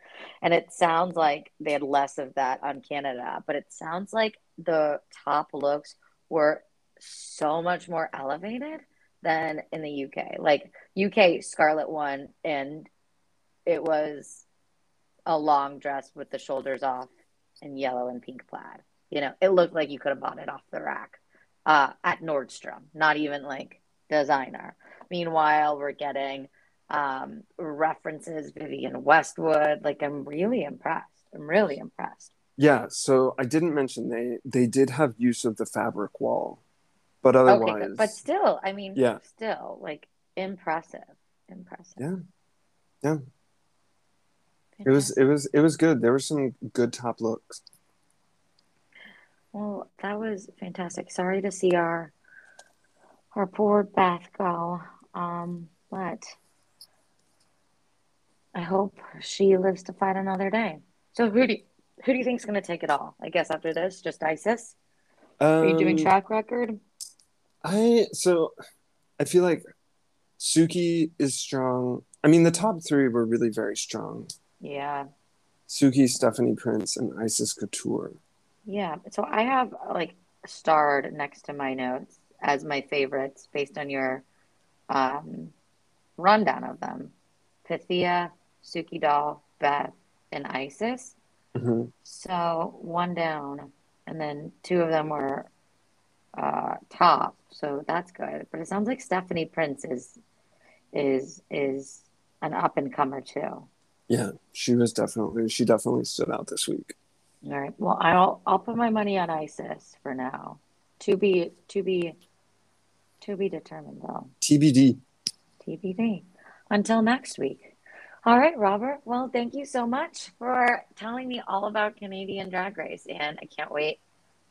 And it sounds like they had less of that on Canada, but it sounds like the top looks were so much more elevated than in the UK. Like UK Scarlet won and it was a long dress with the shoulders off and yellow and pink plaid. You know, it looked like you could have bought it off the rack uh, at Nordstrom, not even like designer. Meanwhile, we're getting um, references Vivienne Westwood. Like, I'm really impressed. I'm really impressed. Yeah, so I didn't mention they they did have use of the fabric wall. But otherwise, good. But still, I mean, Yeah. still, like impressive. Impressive. Yeah. Yeah. It was it was it was good. There were some good top looks. Well, that was fantastic. Sorry to see our our poor Beth go. Um, but I hope she lives to fight another day. So who do you, who do you think's gonna take it all? I guess after this, just Icesis. Are you doing Um, track record? I so I feel like Suki is strong. I mean, the top three were really very strong. Yeah. Suki, Stephanie Prince, and Icesis Couture. Yeah. So I have like starred next to my notes as my favorites based on your um, rundown of them. Pythia, Suki Doll, Beth, and Icesis. hmm So one down, and then two of them were uh, top. So that's good. But it sounds like Stephanie Prince is is is an up and comer too. Yeah, she was definitely she definitely stood out this week. All right. Well, I'll I'll put my money on Icesis for now. To be to be to be determined though. TBD. TBD. Until next week. All right, Robert. Well, thank you so much for telling me all about Canadian Drag Race, and I can't wait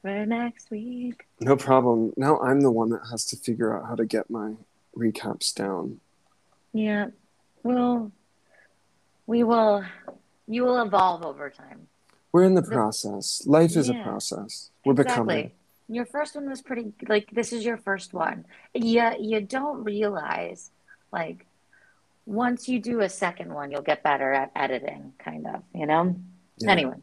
for next week. No problem. Now I'm the one that has to figure out how to get my recaps down. Yeah. Well, we will. You will evolve over time. We're in the process. Life is a process. We're becoming. Your first one was pretty like this is your first one. Yeah, you don't realize like once you do a second one, you'll get better at editing, kind of, you know? Yeah. Anyway,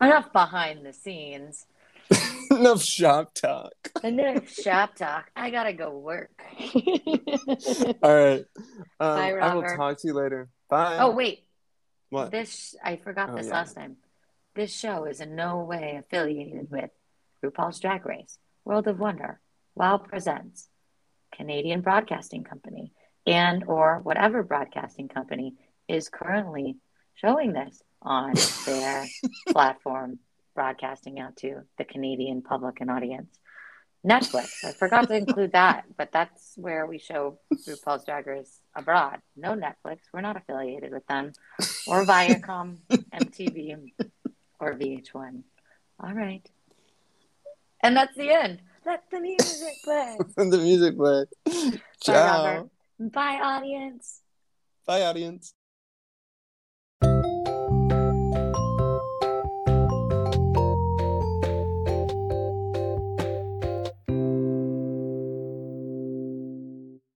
enough behind the scenes. Enough shop talk. Enough shop talk. I gotta go work. All right. Um, Bye, I will talk to you later. Bye. oh wait, what? this I forgot Oh, this yeah. last time. This show is in no way affiliated with RuPaul's Drag Race, World of Wonder, Wow Presents, Canadian Broadcasting Company, and or whatever broadcasting company is currently showing this on their platform, broadcasting out to the Canadian public and audience. Netflix. I forgot to include that, but that's where we show RuPaul's Drag Race abroad. No Netflix. We're not affiliated with them, or Viacom, MTV, or VH1. All right. And that's the end. Let the music play. the music play. Bye, Ciao. Robert. Bye, audience. Bye, audience.